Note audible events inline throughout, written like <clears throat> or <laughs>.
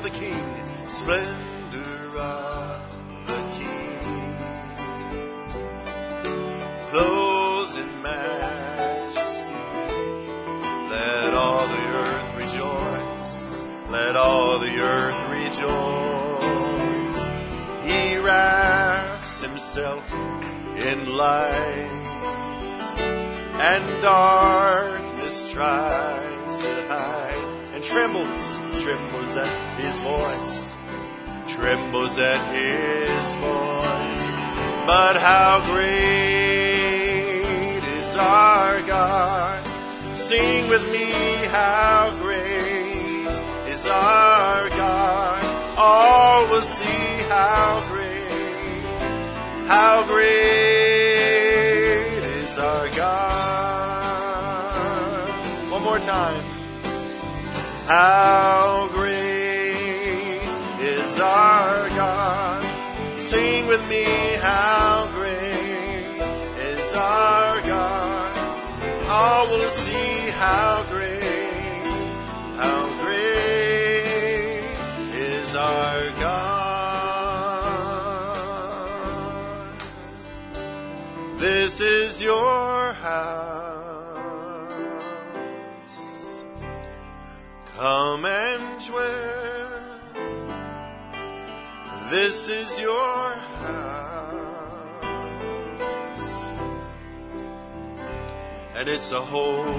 of the King, splendor But how great is our God? Sing with me, how great is our God? All will see how great, how great is our God. One more time. How with me, how great is our God? All will see how great, how great is our God. This is your house. Come and dwell. This is your and it's a holy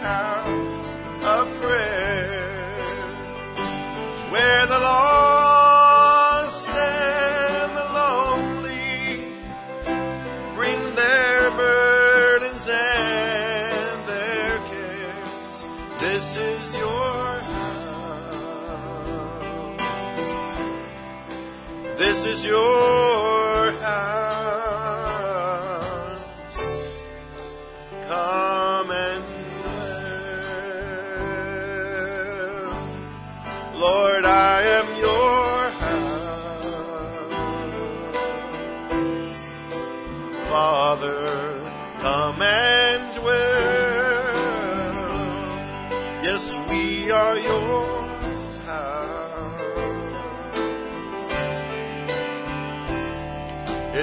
house of prayer where the lost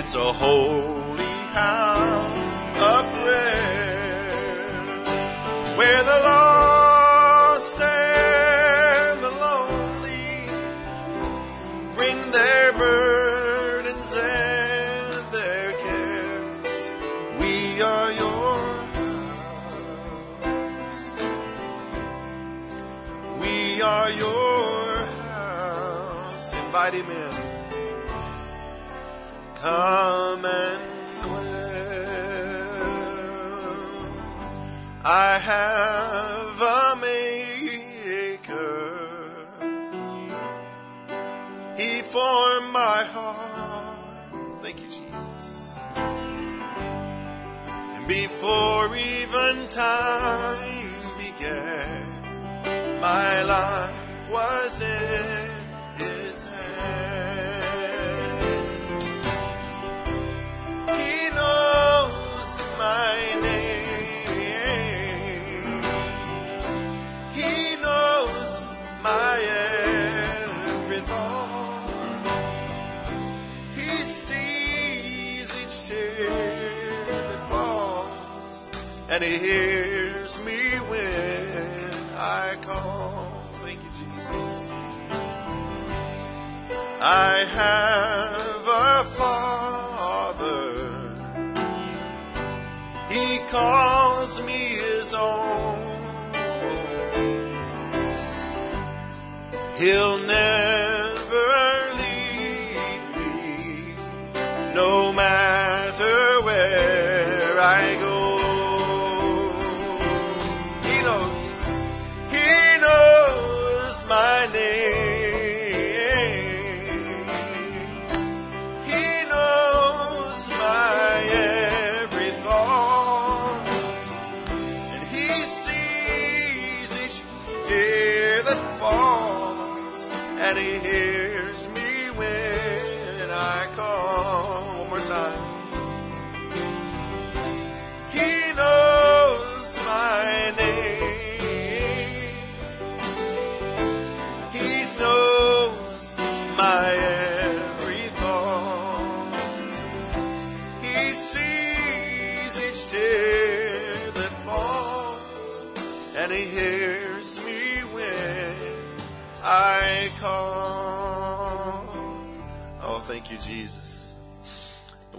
It's a holy house of prayer where the lost and the lonely bring their burdens and their cares. We are your house. We are your house. Invite him in. I have a maker. He formed my heart. Thank you, Jesus. And before even time began, my life was in and He hears me when I call. Thank you, Jesus. I have a Father. He calls me His own. He'll never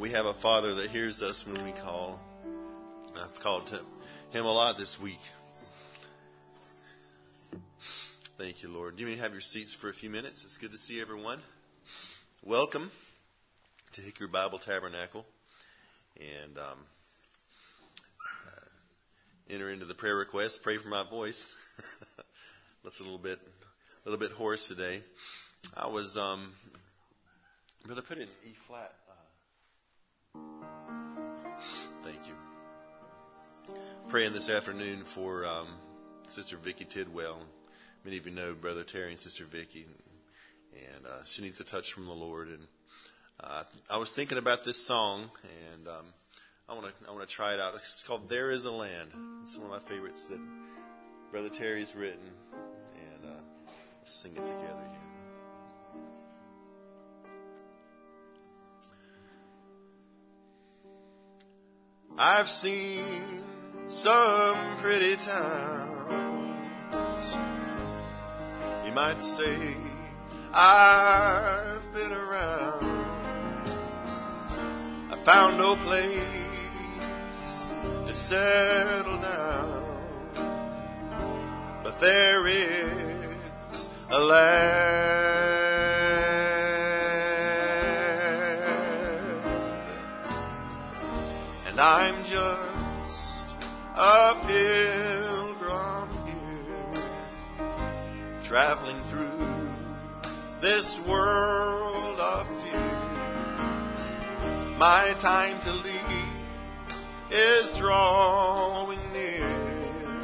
We have a Father that hears us when we call. I've called to him a lot this week. Thank you, Lord. You may have your seats for a few minutes. It's good to see everyone. Welcome to Hickory Bible Tabernacle. And um, uh, enter into the prayer request. Pray for my voice. <laughs> That's a little bit, a little bit hoarse today. I was, um, brother, put it in E flat. Thank you praying this afternoon for um, Sister Vicky Tidwell. Many of you know Brother Terry and Sister Vicky, and uh, she needs a touch from the Lord. And uh, I was thinking about this song, and um, I want to I want to try it out. It's called "There Is a Land." It's one of my favorites that Brother Terry's written, and uh, let's sing it together here. I've seen some pretty towns. You might say I've been around. I found no place to settle down, but there is a land, and I'm just a pilgrim here, traveling through this world of fear. My time to leave is drawing near,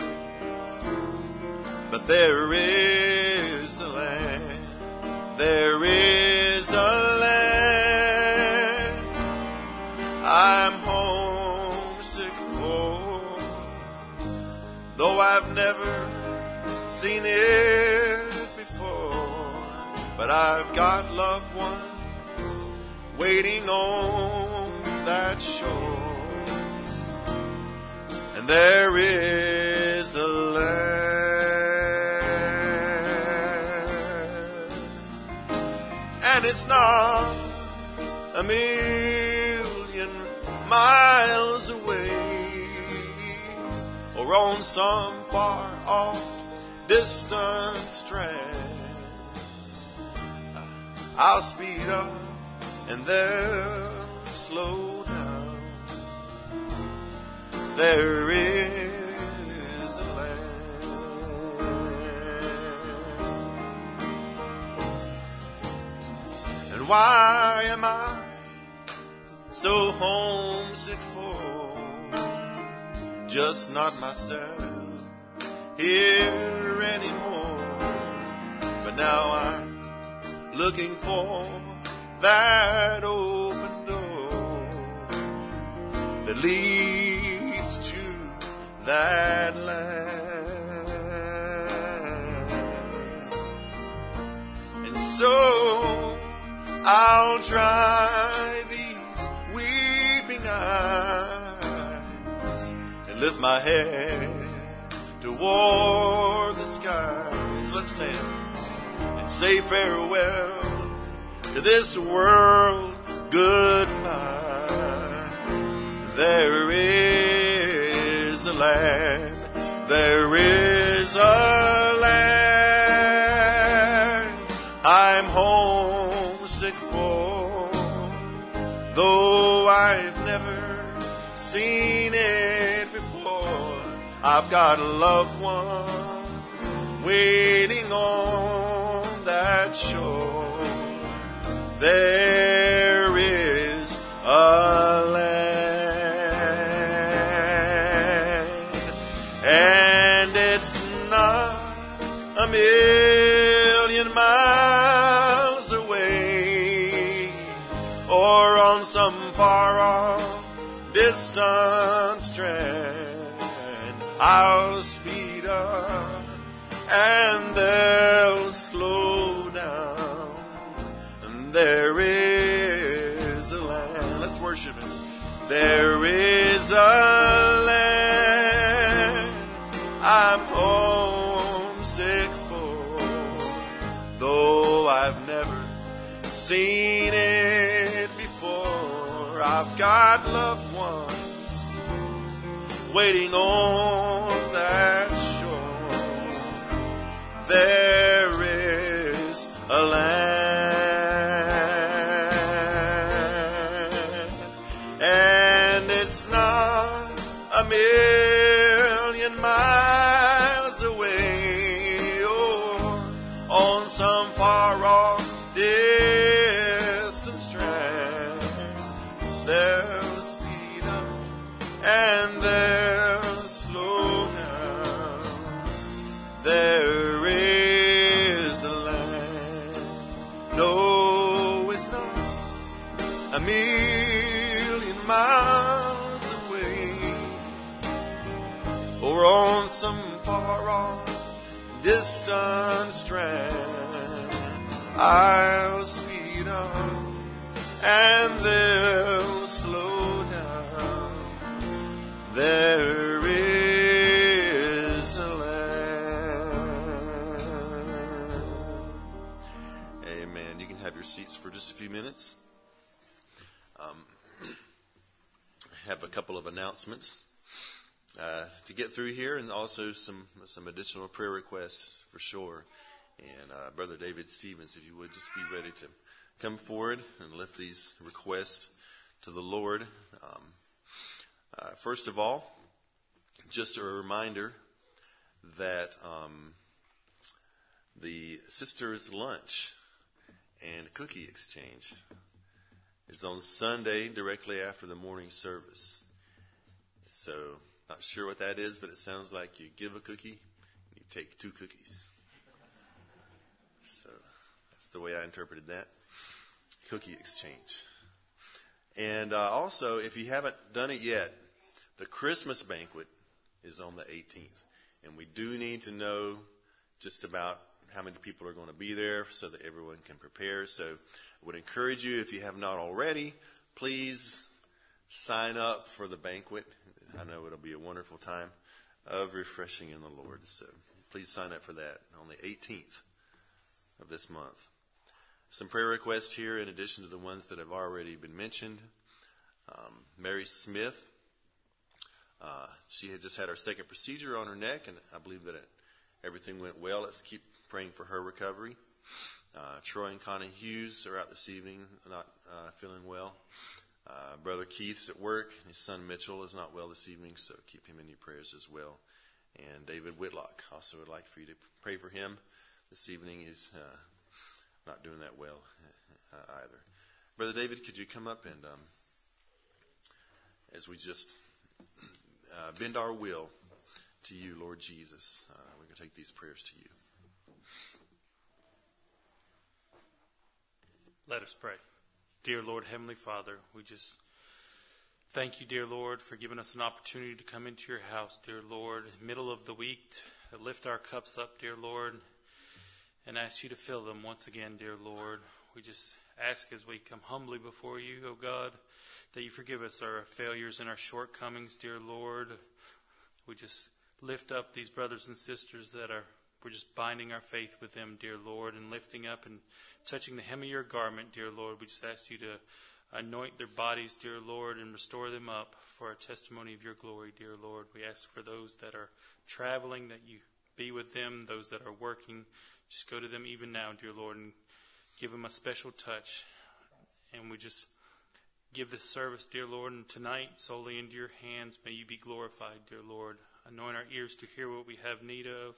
but there is a land, there is a land Though I've never seen it before, but I've got loved ones waiting on that shore. And there is a land, and it's not a million miles away or on some far off distant strand. I'll speed up and then slow down. There is a land. And why am I so homesick for? Just not myself here anymore. But now I'm looking for that open door that leads to that land. And so I'll dry these weeping eyes lift my head toward the skies. Let's stand and say farewell to this world goodbye. There is a land, there is a land I'm homesick for, though I've never seen. I've got loved ones waiting on that shore. There is a land, and it's not a million miles away or on some far off distant strand. I'll speed up and they'll slow down. And there is a land. Let's worship. There is a land I'm homesick for, though I've never seen it before. I've got ones waiting on that shore. There is a land, distant strand. I'll speed up and they'll slow down. There is a land. Amen. You can have your seats for just a few minutes. Um, <clears throat> have a couple of announcements uh, to get through here, and also some some additional prayer requests for sure. And uh, Brother David Stevens, if you would just be ready to come forward and lift these requests to the Lord. Um, uh, first of all, just a reminder that um, the sisters' lunch and cookie exchange is on Sunday directly after the morning service. So, not sure what that is, but it sounds like you give a cookie and you take two cookies. So, that's the way I interpreted that. Cookie exchange. And uh, also, if you haven't done it yet, the Christmas banquet is on the 18th. And we do need to know just about how many people are going to be there so that everyone can prepare. So I would encourage you, if you have not already, please sign up for the banquet. I know it'll be a wonderful time of refreshing in the Lord. So please sign up for that on the 18th of this month. Some prayer requests here, in addition to the ones that have already been mentioned. Um, Mary Smith, uh, she had just had her second procedure on her neck, and I believe that it, everything went well. Let's keep praying for her recovery. Uh, Troy and Connie Hughes are out this evening, not uh, feeling well. Uh, Brother Keith's at work. His son Mitchell is not well this evening, so keep him in your prayers as well. And David Whitlock also would like for you to pray for him this evening. He's uh, not doing that well uh, either. Brother David, could you come up and, um, as we just uh, bend our will to you, Lord Jesus, uh, we're going to take these prayers to you. Let us pray. Dear Lord, Heavenly Father, we just thank you, dear Lord, for giving us an opportunity to come into your house, dear Lord, middle of the week, to lift our cups up, dear Lord, and ask you to fill them once again, dear Lord. We just ask as we come humbly before you, O God, that you forgive us our failures and our shortcomings, dear Lord. We just lift up these brothers and sisters that are we're just binding our faith with them, dear Lord, and lifting up and touching the hem of your garment, dear Lord. We just ask you to anoint their bodies, dear Lord, and restore them up for a testimony of your glory, dear Lord. We ask for those that are traveling that you be with them, those that are working, just go to them even now, dear Lord, and give them a special touch. And we just give this service, dear Lord, and tonight solely into your hands. May you be glorified, dear Lord. Anoint our ears to hear what we have need of.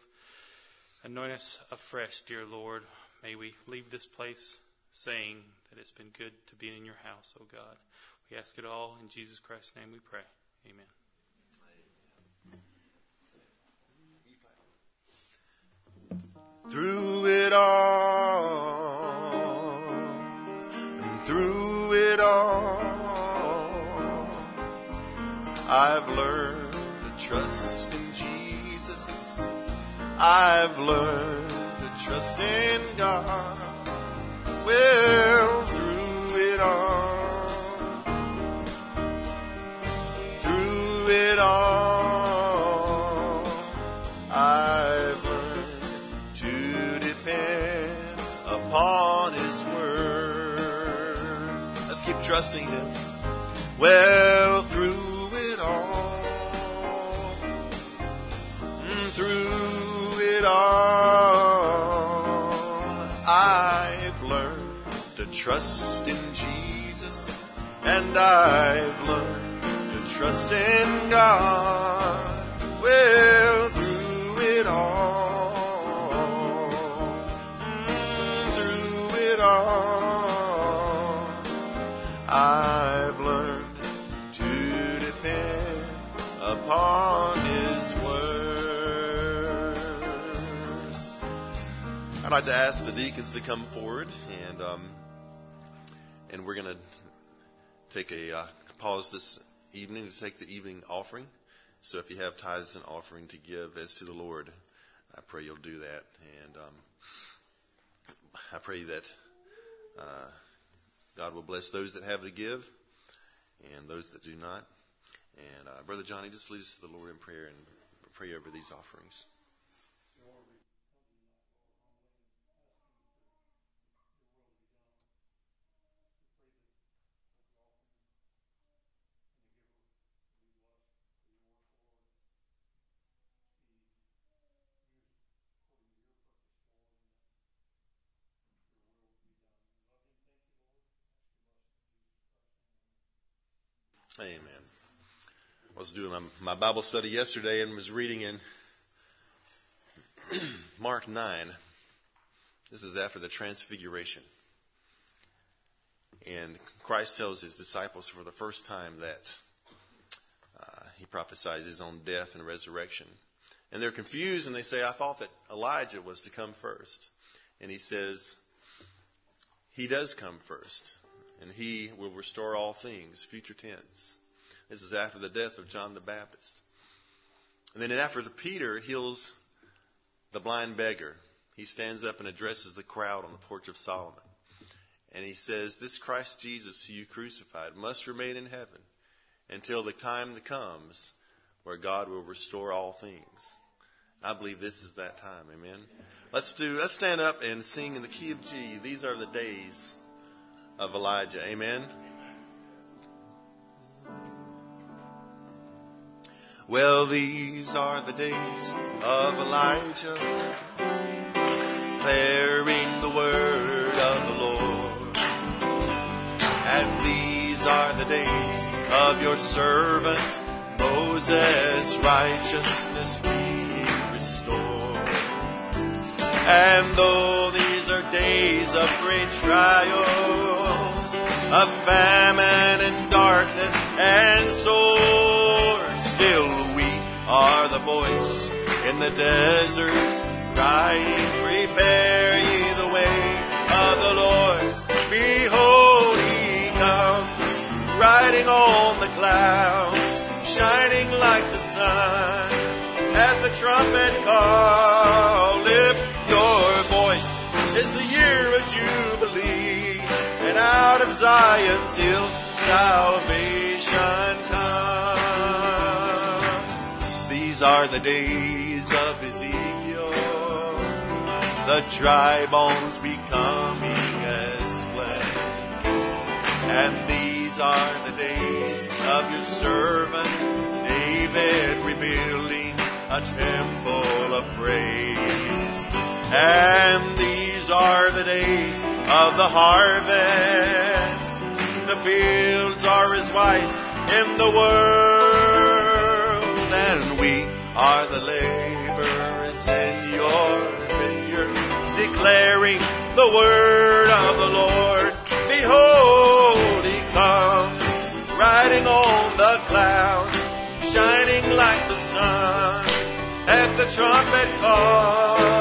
Anoint us afresh, dear Lord. May we leave this place saying that it's been good to be in your house, O God. We ask it all in Jesus Christ's name we pray. Amen. Through it all, and through it all, I've learned to trust. I've learned to trust in God. Well, through it all, through it all, I've learned to depend upon His Word. Let's keep trusting Him. Well, trust in Jesus, and I've learned to trust in God. Well, through it all, through it all, I've learned to depend upon His Word. I'd like to ask the deacons to come forward, and um, and we're going to take a uh, pause this evening to take the evening offering. So if you have tithes and offering to give as to the Lord, I pray you'll do that, and um, I pray that uh, God will bless those that have to give and those that do not. And uh, Brother Johnny, just lead us to the Lord in prayer and pray over these offerings. Amen. I was doing my, Bible study yesterday and was reading in <clears throat> Mark 9. This is after the transfiguration. And Christ tells his disciples for the first time that uh, he prophesies his own death and resurrection. And they're confused and they say, I thought that Elijah was to come first. And he says, He does come first and he will restore all things, future tense. This is after the death of John the Baptist. And then after Peter heals the blind beggar, he stands up and addresses the crowd on the porch of Solomon. And he says, This Christ Jesus who you crucified must remain in heaven until the time that comes where God will restore all things. I believe this is that time. Amen. Let's do let's stand up and sing in the key of G. These are the days of Elijah. Amen. Well, these are the days of Elijah, declaring the word of the Lord. And these are the days of your servant Moses, righteousness we restore. And though these are days of great trials, of famine and darkness and sword, still we are the voice in the desert, crying, Prepare ye the way of the Lord. Behold, he comes, riding on the clouds, shining like the sun. At the trumpet call, out of Zion's hill salvation comes. These are the days of Ezekiel, the dry bones becoming as flesh. And these are the days of your servant David rebuilding a temple of praise. And these are the days of the harvest, the fields are as white in the world, and we are the laborers in your vineyard, declaring the word of the Lord. Behold, he comes, riding on the clouds, shining like the sun. At the trumpet call,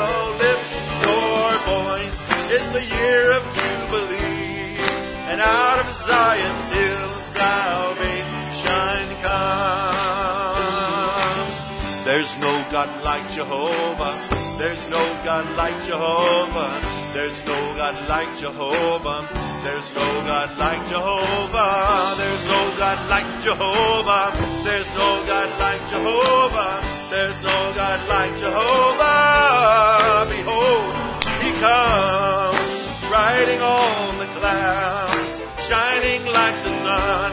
Jehovah. There's no God like Jehovah. There's no God like Jehovah. There's no God like Jehovah. There's no God like Jehovah. There's no God like Jehovah. Behold, he comes riding on the clouds, shining like the sun.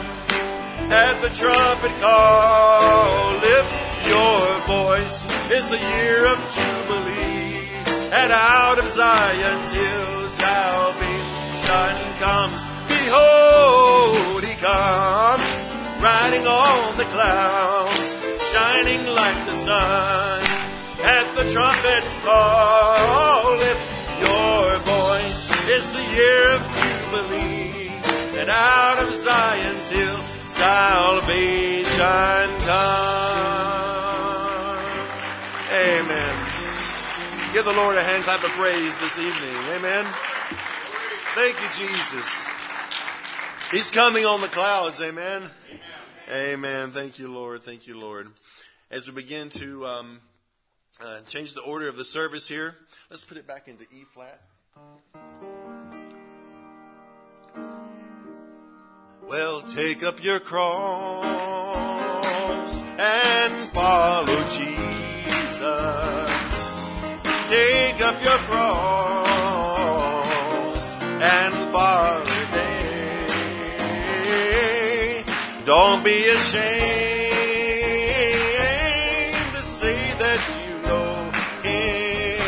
At the trumpet call, lift your voice. It's the year of Jubilee, and out of Zion's hill salvation comes. Behold, he comes, riding on the clouds, shining like the sun. At the trumpet's call, lift your voice. It's the year of Jubilee, and out of Zion's hill salvation comes. Give the Lord a hand clap of praise this evening. Amen. Thank you, Jesus. He's coming on the clouds. Amen. Amen. Thank you, Lord. Thank you, Lord. As we begin to um, uh, change the order of the service here, let's put it back into E flat. Well, take up your cross and follow Jesus. Take up your cross and follow Him. Don't be ashamed to say that you know Him.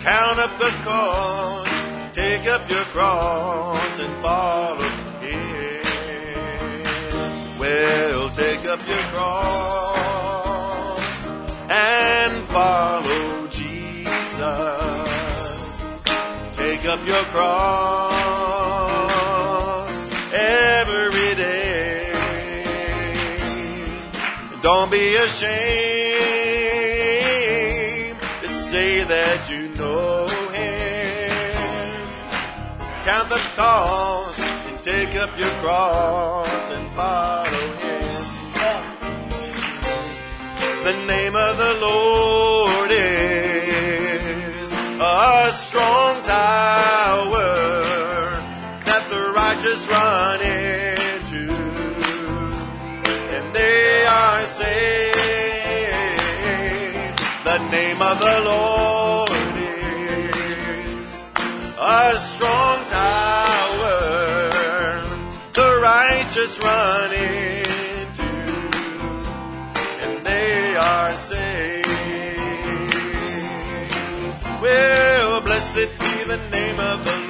Count up the cost, take up your cross and follow Him. Well, take up your cross and follow up your cross every day. Don't be ashamed to say that you know Him. Count the cost and take up your cross and follow Him. The name of the Lord is a strong that righteous run into, and they are saved. The name of the Lord is a strong tower the righteous run into, and they are saved. Well, blessed be the name of the.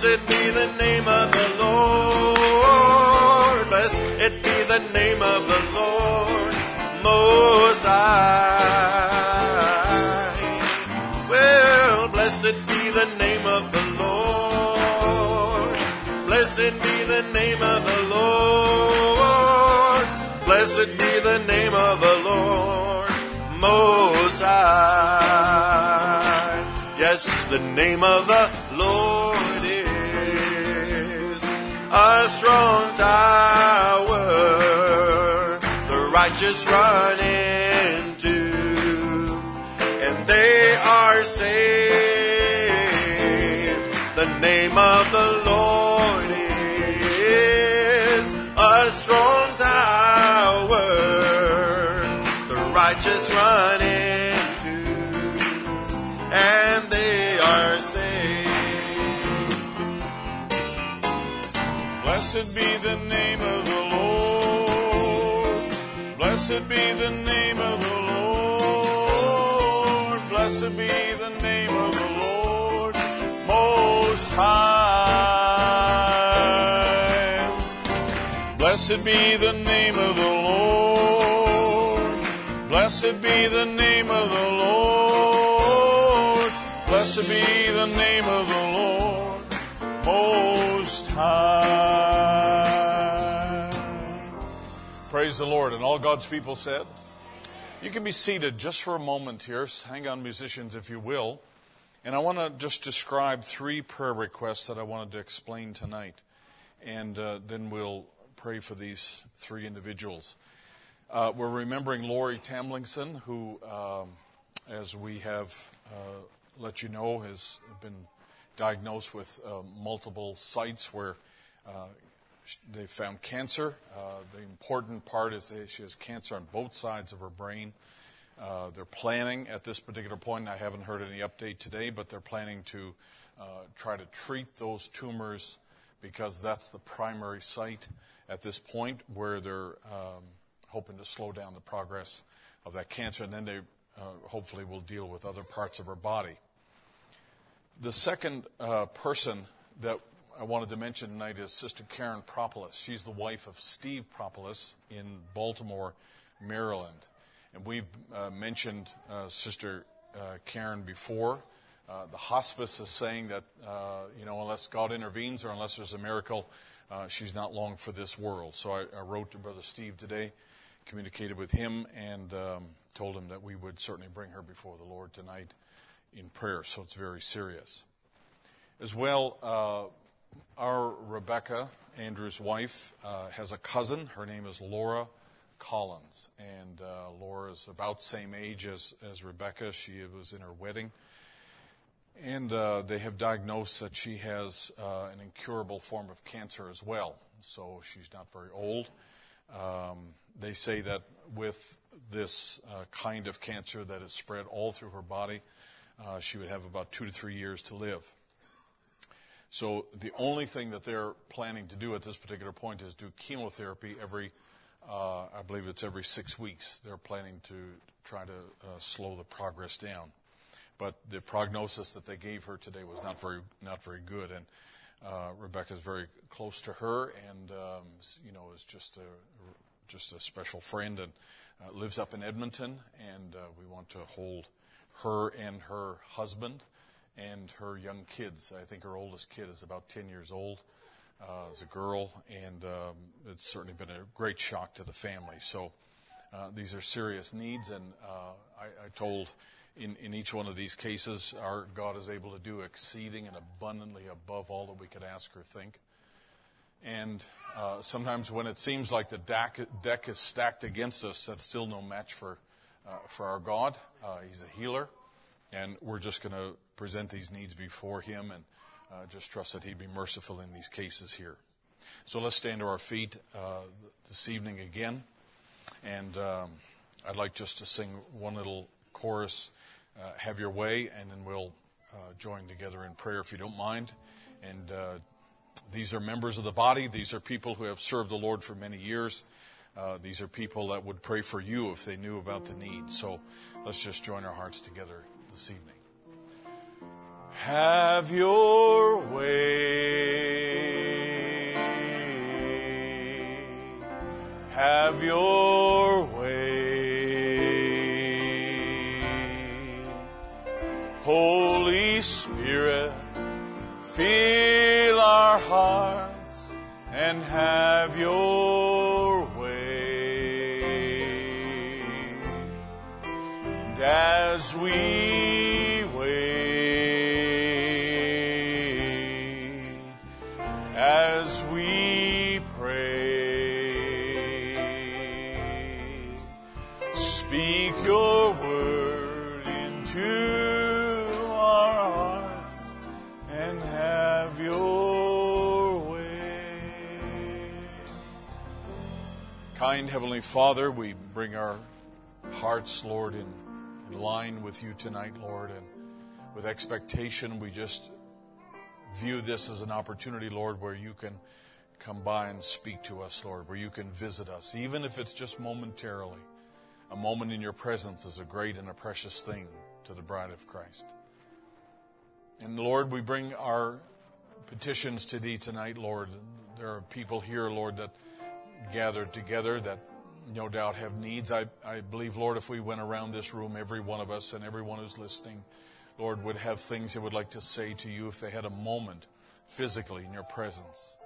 Blessed be the name of the Lord. Blessed be the name of the Lord. Most High. Well, blessed be the name of the Lord. Blessed be the name of the Lord. Blessed be the name of the Lord. Most High. Yes, the name of the a strong tower. The righteous run into, and they are saved. The name of Blessed be the name of the Lord. Blessed be the name of the Lord. Blessed be the name of the Lord. Most High. Blessed be the name of the Lord. Blessed be the name of the Lord. Blessed be the name of the Lord Praise the Lord. And all God's people said, You can be seated just for a moment here. Hang on, musicians, if you will. And I want to just describe three prayer requests that I wanted to explain tonight. And uh, then we'll pray for these three individuals. Uh, we're remembering Lori Tamlingson, who, um, as we have uh, let you know, has been diagnosed with uh, multiple sites where uh, they found cancer. Uh, the important part is that she has cancer on both sides of her brain. Uh, they're planning at this particular point, I haven't heard any update today, but they're planning to try to treat those tumors because that's the primary site at this point where they're um, hoping to slow down the progress of that cancer, and then they uh, hopefully will deal with other parts of her body. The second uh, person that I wanted to mention tonight is Sister Karen Propolis. She's the wife of Steve Propolis in Baltimore, Maryland. And we've uh, mentioned uh, Sister uh, Karen before. Uh, the hospice is saying that, uh, you know, unless God intervenes or unless there's a miracle, she's not long for this world. So I, I, wrote to Brother Steve today, communicated with him, and um, told him that we would certainly bring her before the Lord tonight in prayer. So it's very serious. As well, our Rebecca, Andrew's wife, has a cousin. Her name is Laura Collins. And uh, Laura is about same age as, as Rebecca. She was in her wedding. And uh, they have diagnosed that she has uh, an incurable form of cancer as well. So she's not very old. Um, they say that with this uh, kind of cancer that is spread all through her body, uh, she would have about two to three years to live. So the only thing that they're planning to do at this particular point is do chemotherapy every uh, I believe it's every six weeks. They're planning to try to uh, slow the progress down. But the prognosis that they gave her today was not very not very good, and uh, Rebecca's very close to her, and um, you know is just a just a special friend, and uh, lives up in Edmonton, and uh, we want to hold her and her husband and her young kids. I think her oldest kid is about 10 years old uh, as a girl, and um, it's certainly been a great shock to the family. So uh, these are serious needs, and uh, I, I, told in, in each one of these cases, our God is able to do exceeding and abundantly above all that we could ask or think. And uh, sometimes when it seems like the deck, deck, is stacked against us, that's still no match for, uh, for our God. Uh, he's a healer, and we're just going to present these needs before Him and uh, just trust that He'd be merciful in these cases here. So let's stand to our feet uh, this evening again. And um, I'd like just to sing one little chorus, uh, Have Your Way, and then we'll join together in prayer if you don't mind. And these are members of the body, these are people who have served the Lord for many years. Uh, these are people that would pray for you if they knew about the need. So let's just join our hearts together this evening. Have your way. Have your way. Holy Spirit, fill our hearts and have your as we wait, as we pray. Speak your word into our hearts and have your way. Kind Heavenly Father, we bring our hearts, Lord, in, in line with you tonight, Lord, and with expectation, we just view this as an opportunity, Lord, where you can come by and speak to us, Lord, where you can visit us, even if it's just momentarily. A moment in your presence is a great and a precious thing to the bride of Christ. And Lord, we bring our petitions to Thee tonight, Lord. There are people here, Lord, that gathered together that no doubt have needs. I, I believe, Lord, if we went around this room, every one of us and everyone who's listening, Lord, would have things they would like to say to you if they had a moment physically in your presence.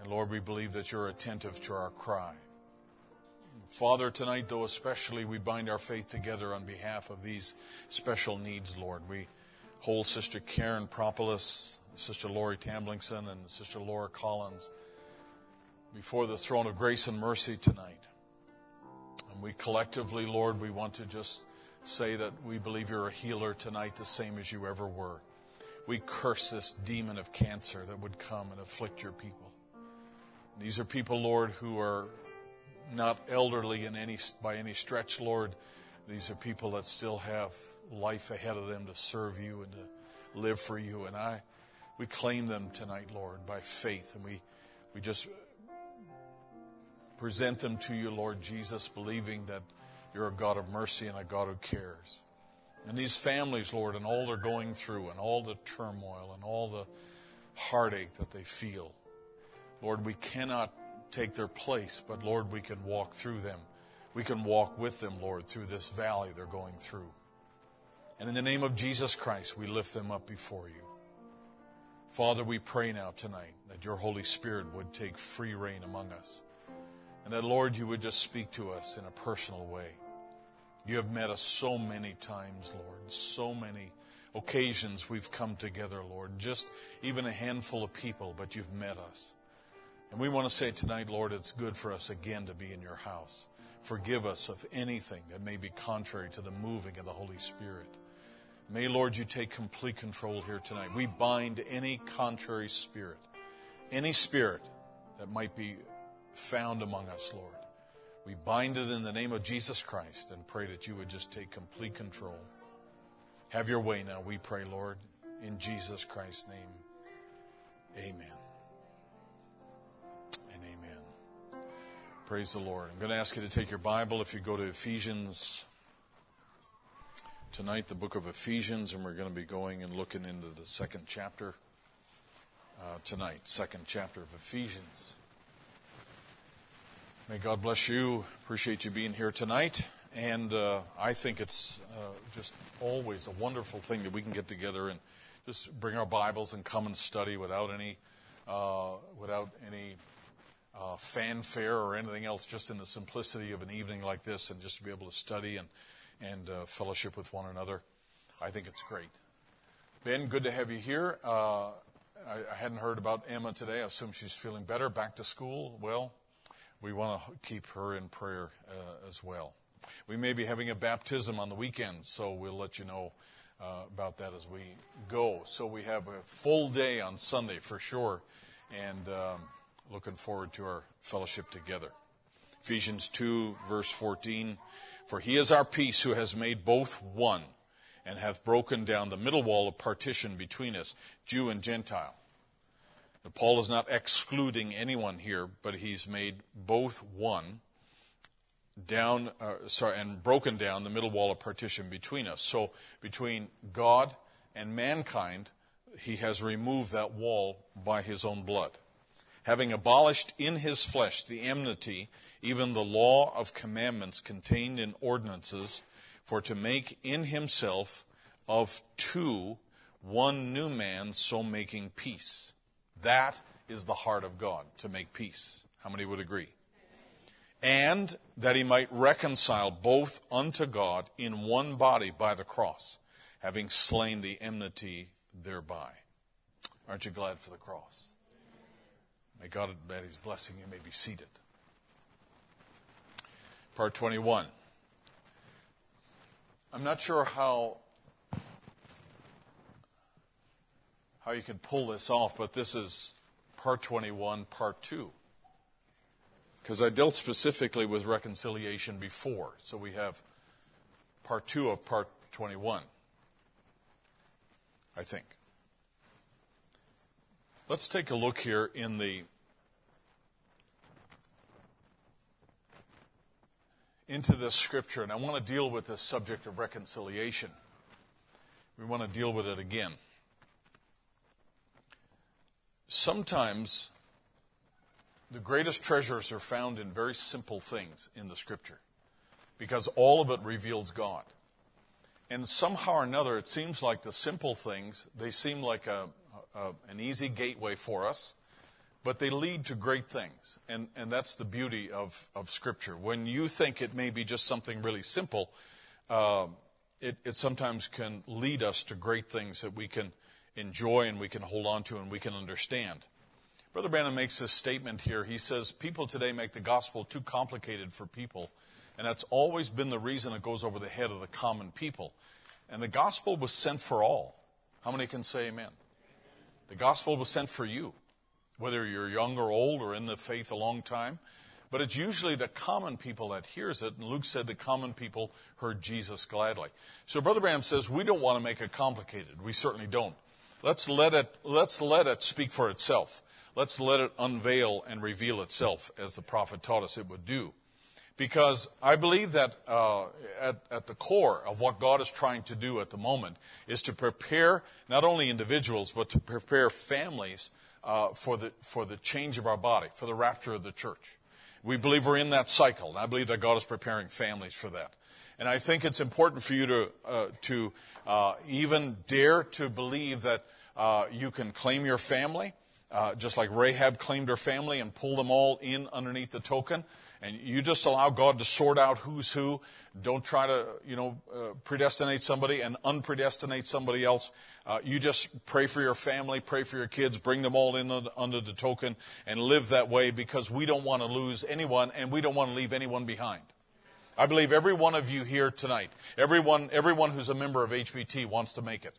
And Lord, we believe that you're attentive to our cry. Father, tonight, though, especially, we bind our faith together on behalf of these special needs, Lord. We hold Sister Karen Propolis, Sister Lori Tamblingson, and Sister Laura Collins before the throne of grace and mercy tonight. And we collectively, Lord, we want to just say that we believe you're a healer tonight, the same as you ever were. We curse this demon of cancer that would come and afflict your people. These are people, Lord, who are not elderly in any, by any stretch, Lord. These are people that still have life ahead of them to serve you and to live for you. And I, we claim them tonight, Lord, by faith. And we, we just present them to you, Lord Jesus, believing that you're a God of mercy and a God who cares. And these families, Lord, and all they're going through, and all the turmoil, and all the heartache that they feel, Lord, we cannot take their place, but Lord, we can walk through them. We can walk with them, Lord, through this valley they're going through. And in the name of Jesus Christ, we lift them up before you. Father, we pray now tonight that your Holy Spirit would take free reign among us. And that, Lord, you would just speak to us in a personal way. You have met us so many times, Lord, so many occasions we've come together, Lord, just even a handful of people, but you've met us. And we want to say tonight, Lord, it's good for us again to be in your house. Forgive us of anything that may be contrary to the moving of the Holy Spirit. May, Lord, you take complete control here tonight. We bind any contrary spirit, any spirit that might be found among us, Lord. We bind it in the name of Jesus Christ and pray that you would just take complete control. Have your way now, we pray, Lord, in Jesus Christ's name. Amen. And amen. Praise the Lord. I'm going to ask you to take your Bible if you go to Ephesians tonight, the book of Ephesians, and we're going to be going and looking into the second chapter uh, tonight, second chapter of Ephesians. May God bless you. Appreciate you being here tonight. And uh, I think it's uh, just always a wonderful thing that we can get together and just bring our Bibles and come and study without any uh, without any uh, fanfare or anything else, just in the simplicity of an evening like this, and just to be able to study and and uh, fellowship with one another. I think it's great. Ben, good to have you here. Uh, I, I hadn't heard about Emma today. I assume she's feeling better. Back to school. Well, we want to keep her in prayer uh, as well. We may be having a baptism on the weekend, so we'll let you know uh, about that as we go. So we have a full day on Sunday for sure, and um, looking forward to our fellowship together. Ephesians 2, verse 14 For he is our peace who has made both one and hath broken down the middle wall of partition between us, Jew and Gentile Paul is not excluding anyone here, but he's made both one down, uh, sorry, and broken down the middle wall of partition between us. So between God and mankind, he has removed that wall by his own blood. Having abolished in his flesh the enmity, even the law of commandments contained in ordinances, for to make in himself of two one new man, so making peace that is the heart of God, to make peace. How many would agree? And that he might reconcile both unto God in one body by the cross, having slain the enmity thereby. Aren't you glad for the cross? May God add his blessing. You may be seated. Part 21. I'm not sure how how you can pull this off, but this is part 21, part 2. Because I dealt specifically with reconciliation before. So we have part 2 of part 21, I think. Let's take a look here in the into this scripture, and I want to deal with this subject of reconciliation. We want to deal with it again. Sometimes the greatest treasures are found in very simple things in the scripture because all of it reveals God. And somehow or another, it seems like the simple things, they seem like a, a, an easy gateway for us, but they lead to great things. And, and that's the beauty of, of Scripture. When you think it may be just something really simple, uh, it, it sometimes can lead us to great things that we can enjoy and we can hold on to and we can understand. Brother Branham makes this statement here. He says, People today make the gospel too complicated for people, and that's always been the reason it goes over the head of the common people. And the gospel was sent for all. How many can say amen? The gospel was sent for you, whether you're young or old or in the faith a long time. But it's usually the common people that hears it. And Luke said the common people heard Jesus gladly. So Brother Branham says we don't want to make it complicated. We certainly don't. Let's let it, let's let it speak for itself. Let's let it unveil and reveal itself as the prophet taught us it would do. Because I believe that uh, at, at the core of what God is trying to do at the moment is to prepare not only individuals, but to prepare families uh, for, the, for the change of our body, for the rapture of the church. We believe we're in that cycle, and I believe that God is preparing families for that. And I think it's important for you to, uh, to uh, even dare to believe that uh, you can claim your family, uh, just like Rahab claimed her family and pull them all in underneath the token. And you just allow God to sort out who's who. Don't try to, you know, uh, predestinate somebody and unpredestinate somebody else. Uh, you just pray for your family, pray for your kids, bring them all in under the token, and live that way because we don't want to lose anyone and we don't want to leave anyone behind. I believe every one of you here tonight, everyone, everyone who's a member of HBT wants to make it.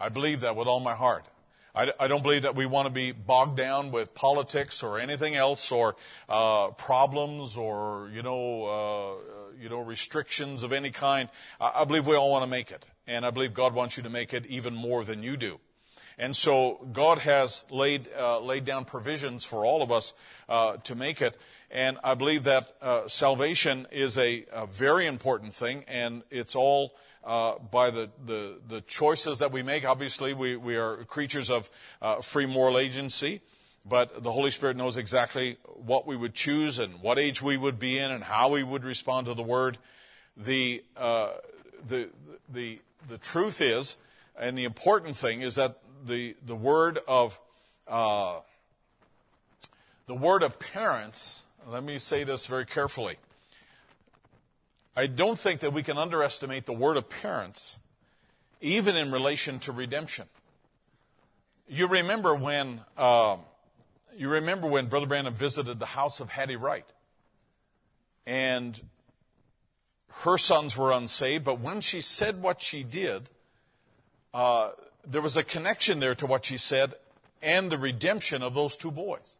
I believe that with all my heart. I, I don't believe that we want to be bogged down with politics or anything else or uh, problems or you know uh, you know restrictions of any kind. I, I believe we all want to make it, and I believe God wants you to make it even more than you do. And so God has laid uh, laid down provisions for all of us uh, to make it. And I believe that uh, salvation is a, a, very important thing, and it's all uh, by the, the, the, choices that we make. Obviously, we, we are creatures of uh, free moral agency, but the Holy Spirit knows exactly what we would choose and what age we would be in and how we would respond to the Word. The, uh, the, the, the truth is, and the important thing is that the, the word of uh, the word of parents let me say this very carefully. I don't think that we can underestimate the word appearance, even in relation to redemption. You remember when uh, you remember when Brother Branham visited the house of Hattie Wright, and her sons were unsaved. But when she said what she did, uh, there was a connection there to what she said and the redemption of those two boys.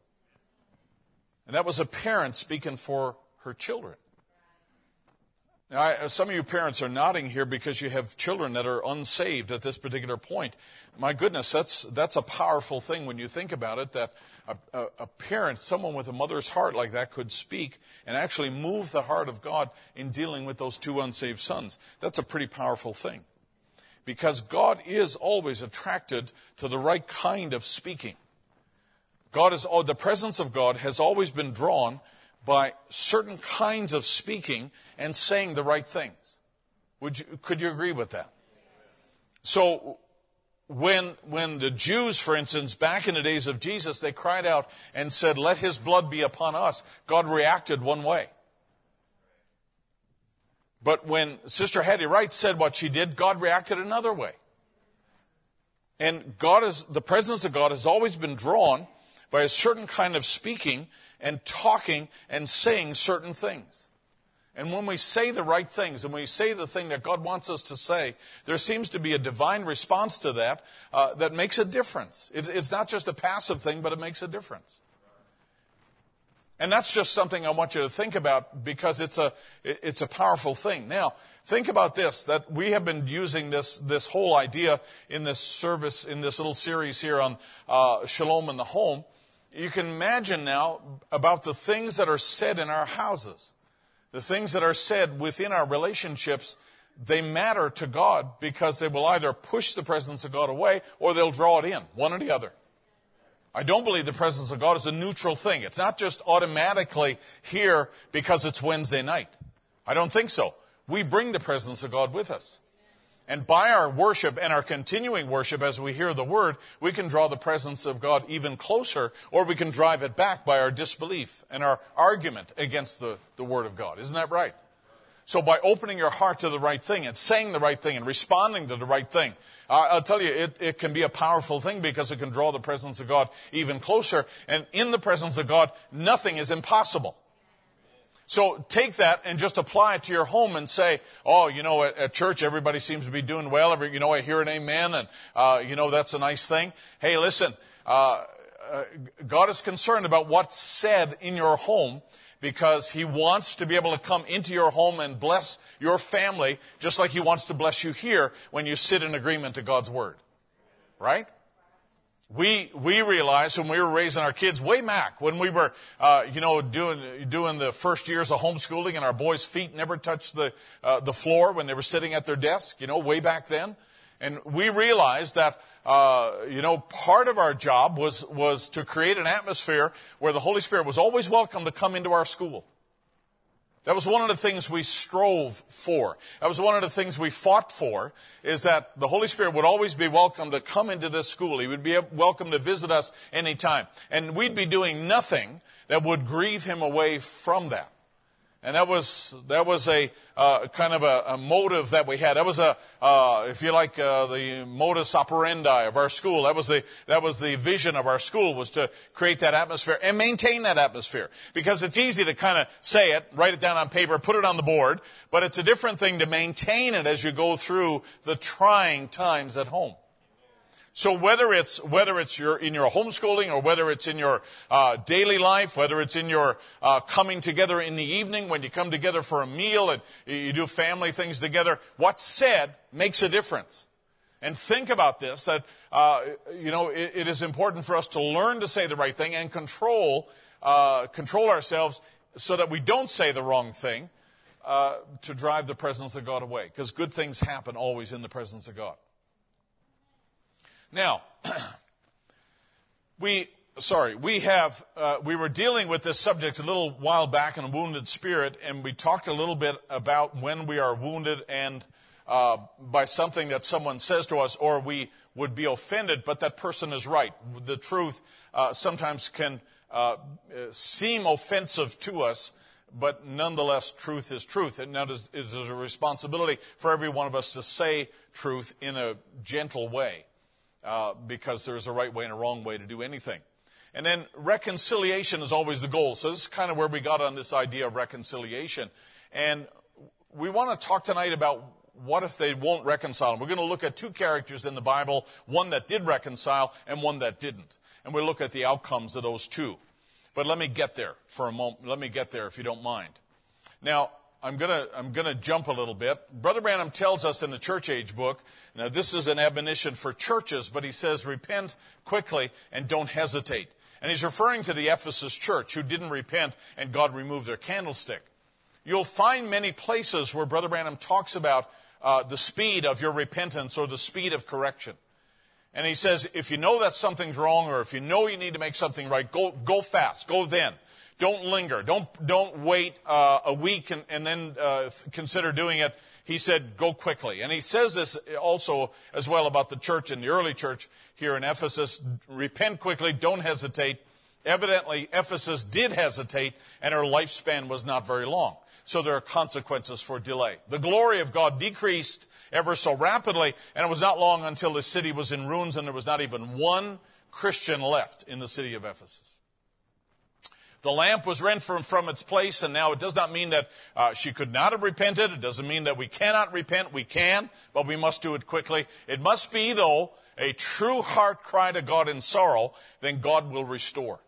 And that was a parent speaking for her children. Now, I, some of you parents are nodding here because you have children that are unsaved at this particular point. My goodness, that's, that's a powerful thing when you think about it that a, a, a, parent, someone with a mother's heart like that, could speak and actually move the heart of God in dealing with those two unsaved sons. That's a pretty powerful thing. Because God is always attracted to the right kind of speaking. God is, oh, the presence of God has always been drawn by certain kinds of speaking and saying the right things. Would you, could you agree with that? So, when, when the Jews, for instance, back in the days of Jesus, they cried out and said, let his blood be upon us, God reacted one way. But when Sister Hattie Wright said what she did, God reacted another way. And God is, the presence of God has always been drawn by a certain kind of speaking and talking and saying certain things. And when we say the right things and we say the thing that God wants us to say, there seems to be a divine response to that uh, that makes a difference. It's, it's not just a passive thing, but it makes a difference. And that's just something I want you to think about because it's a, it's a powerful thing. Now, think about this, that we have been using this, this whole idea in this service, in this little series here on uh, Shalom in the Home you can imagine now about the things that are said in our houses, the things that are said within our relationships. They matter to God because they will either push the presence of God away or they'll draw it in, one or the other. I don't believe the presence of God is a neutral thing. It's not just automatically here because it's Wednesday night. I don't think so. We bring the presence of God with us. And by our worship and our continuing worship as we hear the word, we can draw the presence of God even closer, or we can drive it back by our disbelief and our argument against the, the word of God. Isn't that right? So by opening your heart to the right thing and saying the right thing and responding to the right thing, I'll tell you, it, it can be a powerful thing because it can draw the presence of God even closer. And in the presence of God, nothing is impossible. So take that and just apply it to your home and say, oh, you know, at, at church everybody seems to be doing well. Every, you know, I hear an amen, and uh, you know that's a nice thing. Hey, listen, uh, uh, God is concerned about what's said in your home because He wants to be able to come into your home and bless your family, just like He wants to bless you here when you sit in agreement to God's word, right? We we realized when we were raising our kids way back when we were uh, you know doing doing the first years of homeschooling and our boys' feet never touched the uh, the floor when they were sitting at their desk you know way back then and we realized that uh, you know part of our job was was to create an atmosphere where the Holy Spirit was always welcome to come into our school. That was one of the things we strove for. That was one of the things we fought for, is that the Holy Spirit would always be welcome to come into this school. He would be welcome to visit us anytime. And we'd be doing nothing that would grieve him away from that. And that was, that was a uh, kind of a, a, motive that we had. That was a, uh, if you like, uh, the modus operandi of our school. That was the, that was the vision of our school was to create that atmosphere and maintain that atmosphere. Because it's easy to kind of say it, write it down on paper, put it on the board, but it's a different thing to maintain it as you go through the trying times at home. So whether it's whether it's your in your homeschooling or whether it's in your uh, daily life, whether it's in your uh, coming together in the evening when you come together for a meal and you do family things together, what's said makes a difference. And think about this: that uh, you know it, it is important for us to learn to say the right thing and control uh, control ourselves so that we don't say the wrong thing uh, to drive the presence of God away. Because good things happen always in the presence of God. Now, <clears throat> we sorry, we have uh, we were dealing with this subject a little while back in a wounded spirit, and we talked a little bit about when we are wounded and uh, by something that someone says to us, or we would be offended, but that person is right. The truth uh, sometimes can uh, seem offensive to us. But nonetheless, truth is truth. And now it is a responsibility for every one of us to say truth in a gentle way uh, because there's a right way and a wrong way to do anything. And then reconciliation is always the goal. So this is kind of where we got on this idea of reconciliation. And we want to talk tonight about what if they won't reconcile. And We're going to look at two characters in the Bible, one that did reconcile and one that didn't. And we'll look at the outcomes of those two. But let me get there for a moment. Let me get there if you don't mind. Now, I'm going to I'm to jump a little bit. Brother Branham tells us in the church age book. Now this is an admonition for churches, but he says repent quickly and don't hesitate. And he's referring to the Ephesus church who didn't repent and God removed their candlestick. You'll find many places where Brother Branham talks about uh, the speed of your repentance or the speed of correction. And he says, if you know that something's wrong or if you know you need to make something right, go, go fast. Go then. Don't linger. Don't, don't wait uh, a week and, and then uh, consider doing it. He said, go quickly. And he says this also as well about the church in the early church here in Ephesus. Repent quickly. Don't hesitate. Evidently, Ephesus did hesitate, and her lifespan was not very long. So there are consequences for delay. The glory of God decreased ever so rapidly, and it was not long until the city was in ruins and there was not even one Christian left in the city of Ephesus. The lamp was rent from, from its place, and now it does not mean that uh, she could not have repented. It doesn't mean that we cannot repent. We can, but we must do it quickly. It must be, though, a true heart cry to God in sorrow, then God will restore.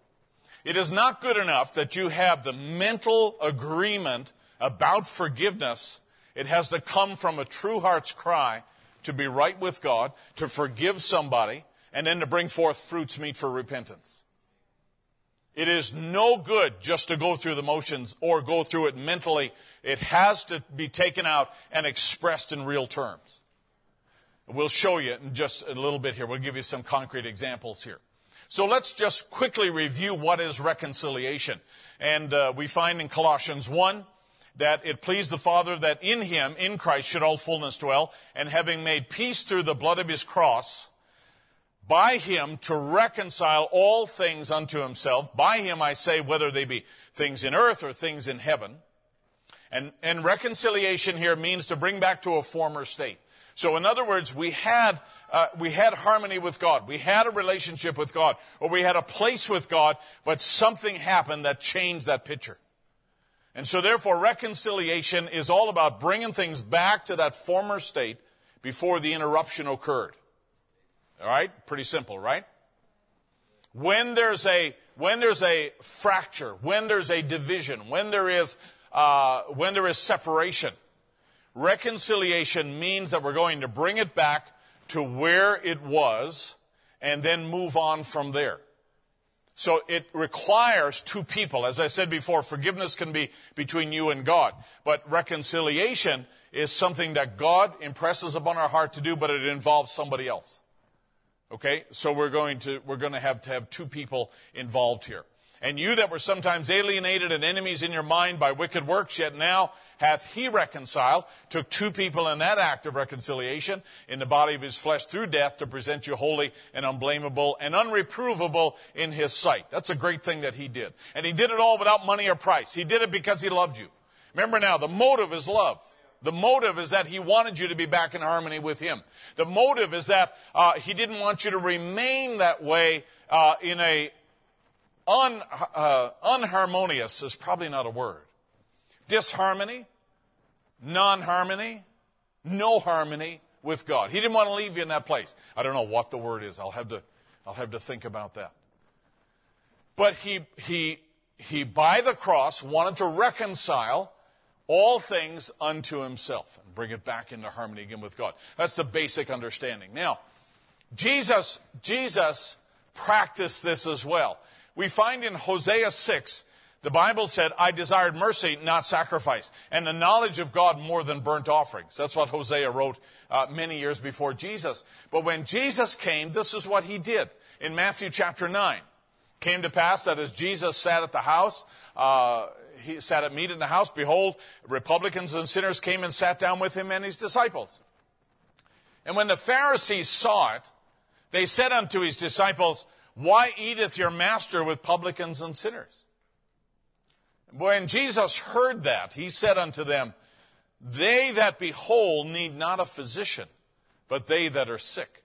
It is not good enough that you have the mental agreement about forgiveness. It has to come from a true heart's cry to be right with God, to forgive somebody, and then to bring forth fruits meet for repentance. It is no good just to go through the motions or go through it mentally. It has to be taken out and expressed in real terms. We'll show you in just a little bit here. We'll give you some concrete examples here. So let's just quickly review what is reconciliation. And uh, we find in Colossians 1 that it pleased the Father that in him, in Christ, should all fullness dwell, and having made peace through the blood of his cross, by him to reconcile all things unto himself. By him I say, whether they be things in earth or things in heaven. And, and reconciliation here means to bring back to a former state. So in other words, we had, uh, we had harmony with God. We had a relationship with God, or we had a place with God, but something happened that changed that picture. And so therefore, reconciliation is all about bringing things back to that former state before the interruption occurred. All right? Pretty simple, right? When there's a, when there's a fracture, when there's a division, when there is, uh, when there is separation, reconciliation means that we're going to bring it back to where it was and then move on from there. So it requires two people. As I said before, forgiveness can be between you and God. But reconciliation is something that God impresses upon our heart to do, but it involves somebody else. Okay? So we're going to, we're going to have to have two people involved here. And you that were sometimes alienated and enemies in your mind by wicked works, yet now hath he reconciled, took two people in that act of reconciliation in the body of his flesh through death to present you holy and unblameable and unreprovable in his sight. That's a great thing that he did. And he did it all without money or price. He did it because he loved you. Remember now, the motive is love. The motive is that he wanted you to be back in harmony with him. The motive is that uh, he didn't want you to remain that way uh, in a un, uh, unharmonious is probably not a word. Disharmony, non-harmony, no harmony with God. He didn't want to leave you in that place. I don't know what the word is. I'll have to, I'll have to think about that. But he, he, he by the cross wanted to reconcile all things unto himself and bring it back into harmony again with God. That's the basic understanding. Now, Jesus, Jesus practiced this as well. We find in Hosea 6, the Bible said, I desired mercy, not sacrifice, and the knowledge of God more than burnt offerings. That's what Hosea wrote uh, many years before Jesus. But when Jesus came, this is what he did. In Matthew chapter 9, came to pass that as Jesus sat at the house, uh, he sat at meat in the house, behold, Republicans and sinners came and sat down with him and his disciples. And when the Pharisees saw it, they said unto his disciples, Why eateth your master with publicans and sinners? When Jesus heard that, he said unto them, They that be whole need not a physician, but they that are sick.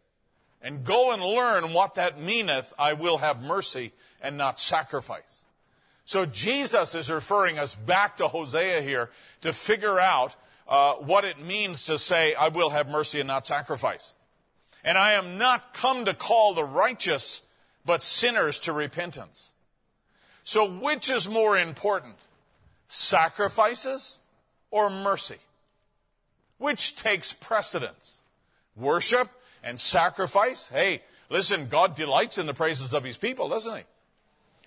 And go and learn what that meaneth, I will have mercy and not sacrifice. So Jesus is referring us back to Hosea here to figure out uh, what it means to say, I will have mercy and not sacrifice. And I am not come to call the righteous, but sinners to repentance. So which is more important? Sacrifices or mercy? Which takes precedence? Worship and sacrifice? Hey, listen, God delights in the praises of his people, doesn't he?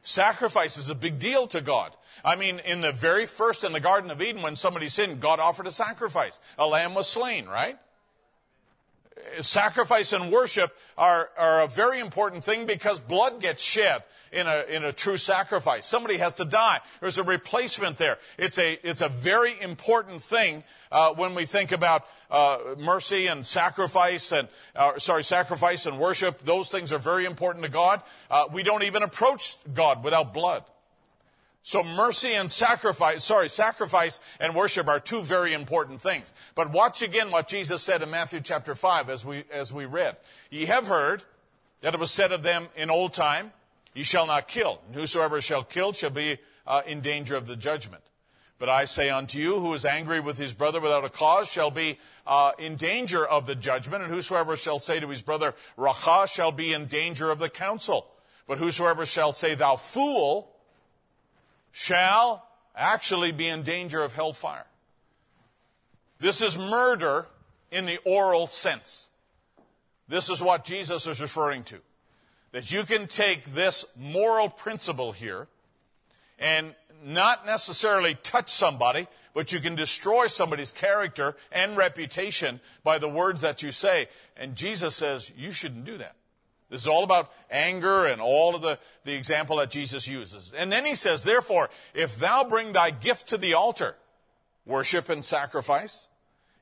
Sacrifice is a big deal to God. I mean, in the very first in the Garden of Eden, when somebody sinned, God offered a sacrifice. A lamb was slain, right? Sacrifice and worship are, are a very important thing because blood gets shed in a, in a true sacrifice. Somebody has to die. There's a replacement there. It's a, it's a very important thing uh, when we think about uh, mercy and sacrifice and, uh, sorry, sacrifice and worship. Those things are very important to God. Uh, we don't even approach God without blood. So mercy and sacrifice, sorry, sacrifice and worship are two very important things. But watch again what Jesus said in Matthew chapter 5 as we, as we read. Ye have heard that it was said of them in old time, Ye shall not kill, and whosoever shall kill shall be uh, in danger of the judgment. But I say unto you, who is angry with his brother without a cause shall be uh, in danger of the judgment, and whosoever shall say to his brother, Raca, shall be in danger of the council. But whosoever shall say, Thou fool, shall actually be in danger of hellfire. This is murder in the oral sense. This is what Jesus is referring to that you can take this moral principle here and not necessarily touch somebody, but you can destroy somebody's character and reputation by the words that you say. And Jesus says you shouldn't do that. This is all about anger and all of the, the example that Jesus uses. And then he says, therefore, if thou bring thy gift to the altar, worship and sacrifice,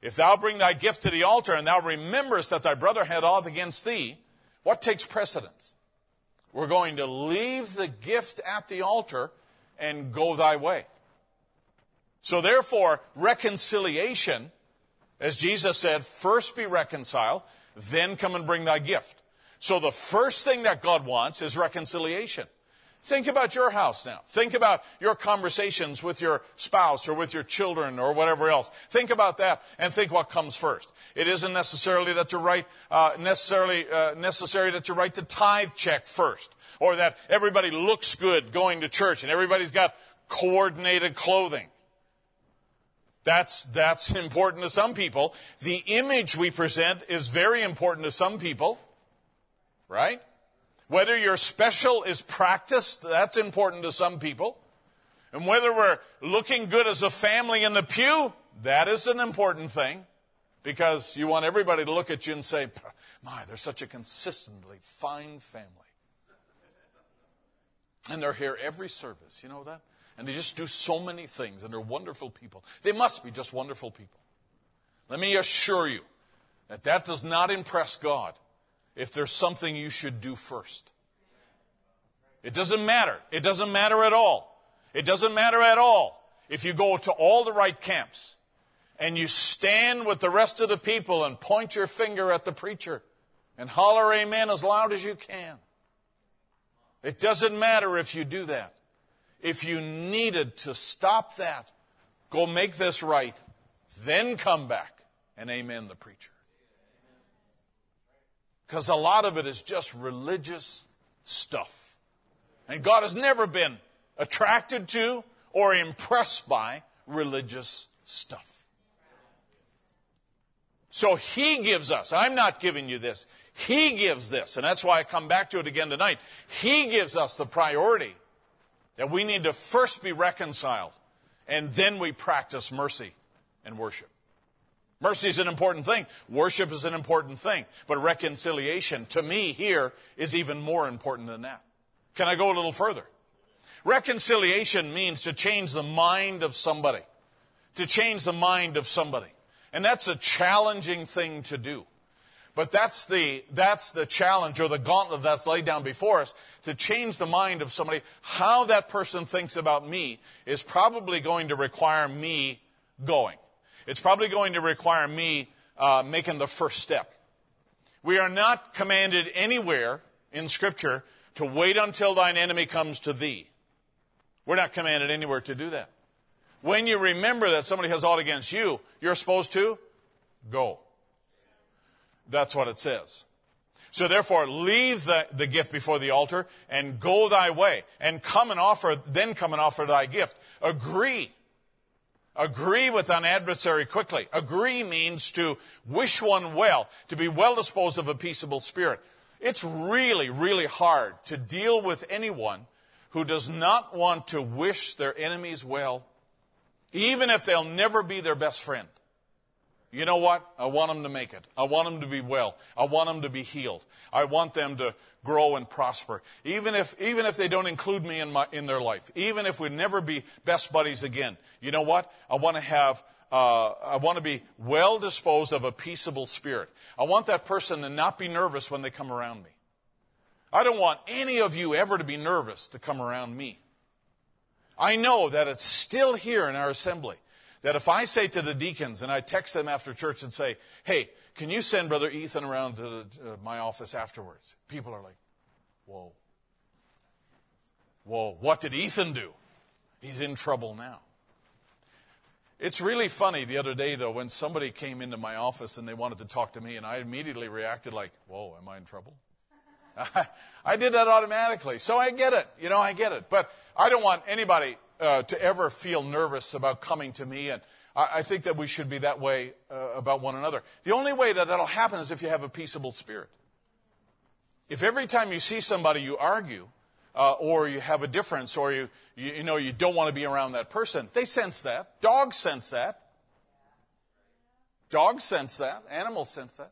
if thou bring thy gift to the altar and thou rememberest that thy brother had aught against thee, what takes precedence? We're going to leave the gift at the altar and go thy way. So therefore, reconciliation, as Jesus said, first be reconciled, then come and bring thy gift. So the first thing that God wants is reconciliation. Think about your house now. Think about your conversations with your spouse or with your children or whatever else. Think about that and think what comes first. It isn't necessarily that you write, uh, necessarily uh, necessary that you write the tithe check first, or that everybody looks good going to church and everybody's got coordinated clothing. That's, that's important to some people. The image we present is very important to some people. Right? Whether your special is practiced, that's important to some people. And whether we're looking good as a family in the pew, that is an important thing. Because you want everybody to look at you and say, my, they're such a consistently fine family. And they're here every service, you know that? And they just do so many things, and they're wonderful people. They must be just wonderful people. Let me assure you that that does not impress God if there's something you should do first. It doesn't matter. It doesn't matter at all. It doesn't matter at all if you go to all the right camps and you stand with the rest of the people and point your finger at the preacher and holler amen as loud as you can. It doesn't matter if you do that. If you needed to stop that, go make this right, then come back and amen the preacher. Because a lot of it is just religious stuff. And God has never been attracted to or impressed by religious stuff. So He gives us, I'm not giving you this, He gives this, and that's why I come back to it again tonight. He gives us the priority that we need to first be reconciled, and then we practice mercy and worship. Mercy is an important thing. Worship is an important thing. But reconciliation, to me, here, is even more important than that. Can I go a little further? Reconciliation means to change the mind of somebody. To change the mind of somebody. And that's a challenging thing to do. But that's the, that's the challenge or the gauntlet that's laid down before us to change the mind of somebody. How that person thinks about me is probably going to require me going. It's probably going to require me uh, making the first step. We are not commanded anywhere in Scripture to wait until thine enemy comes to thee. We're not commanded anywhere to do that. When you remember that somebody has aught against you, you're supposed to go. That's what it says. So therefore, leave the, the gift before the altar and go thy way and come and offer, then come and offer thy gift. Agree Agree with an adversary quickly. Agree means to wish one well, to be well disposed of a peaceable spirit. It's really, really hard to deal with anyone who does not want to wish their enemies well, even if they'll never be their best friend. You know what? I want them to make it. I want them to be well. I want them to be healed. I want them to grow and prosper. Even if, even if they don't include me in, my, in their life. Even if we never be best buddies again. You know what? I want to have, uh, I want to be well disposed of a peaceable spirit. I want that person to not be nervous when they come around me. I don't want any of you ever to be nervous to come around me. I know that it's still here in our assembly that if I say to the deacons and I text them after church and say, hey, can you send Brother Ethan around to the, uh, my office afterwards? People are like, whoa. Whoa, what did Ethan do? He's in trouble now. It's really funny the other day, though, when somebody came into my office and they wanted to talk to me, and I immediately reacted like, whoa, am I in trouble? <laughs> I did that automatically. So I get it. You know, I get it. But I don't want anybody uh, to ever feel nervous about coming to me. And I, I think that we should be that way uh, about one another. The only way that that'll happen is if you have a peaceable spirit. If every time you see somebody you argue, uh, or you have a difference, or you, you, you know you don't want to be around that person, they sense that. Dogs sense that. Dogs sense that. Animals sense that.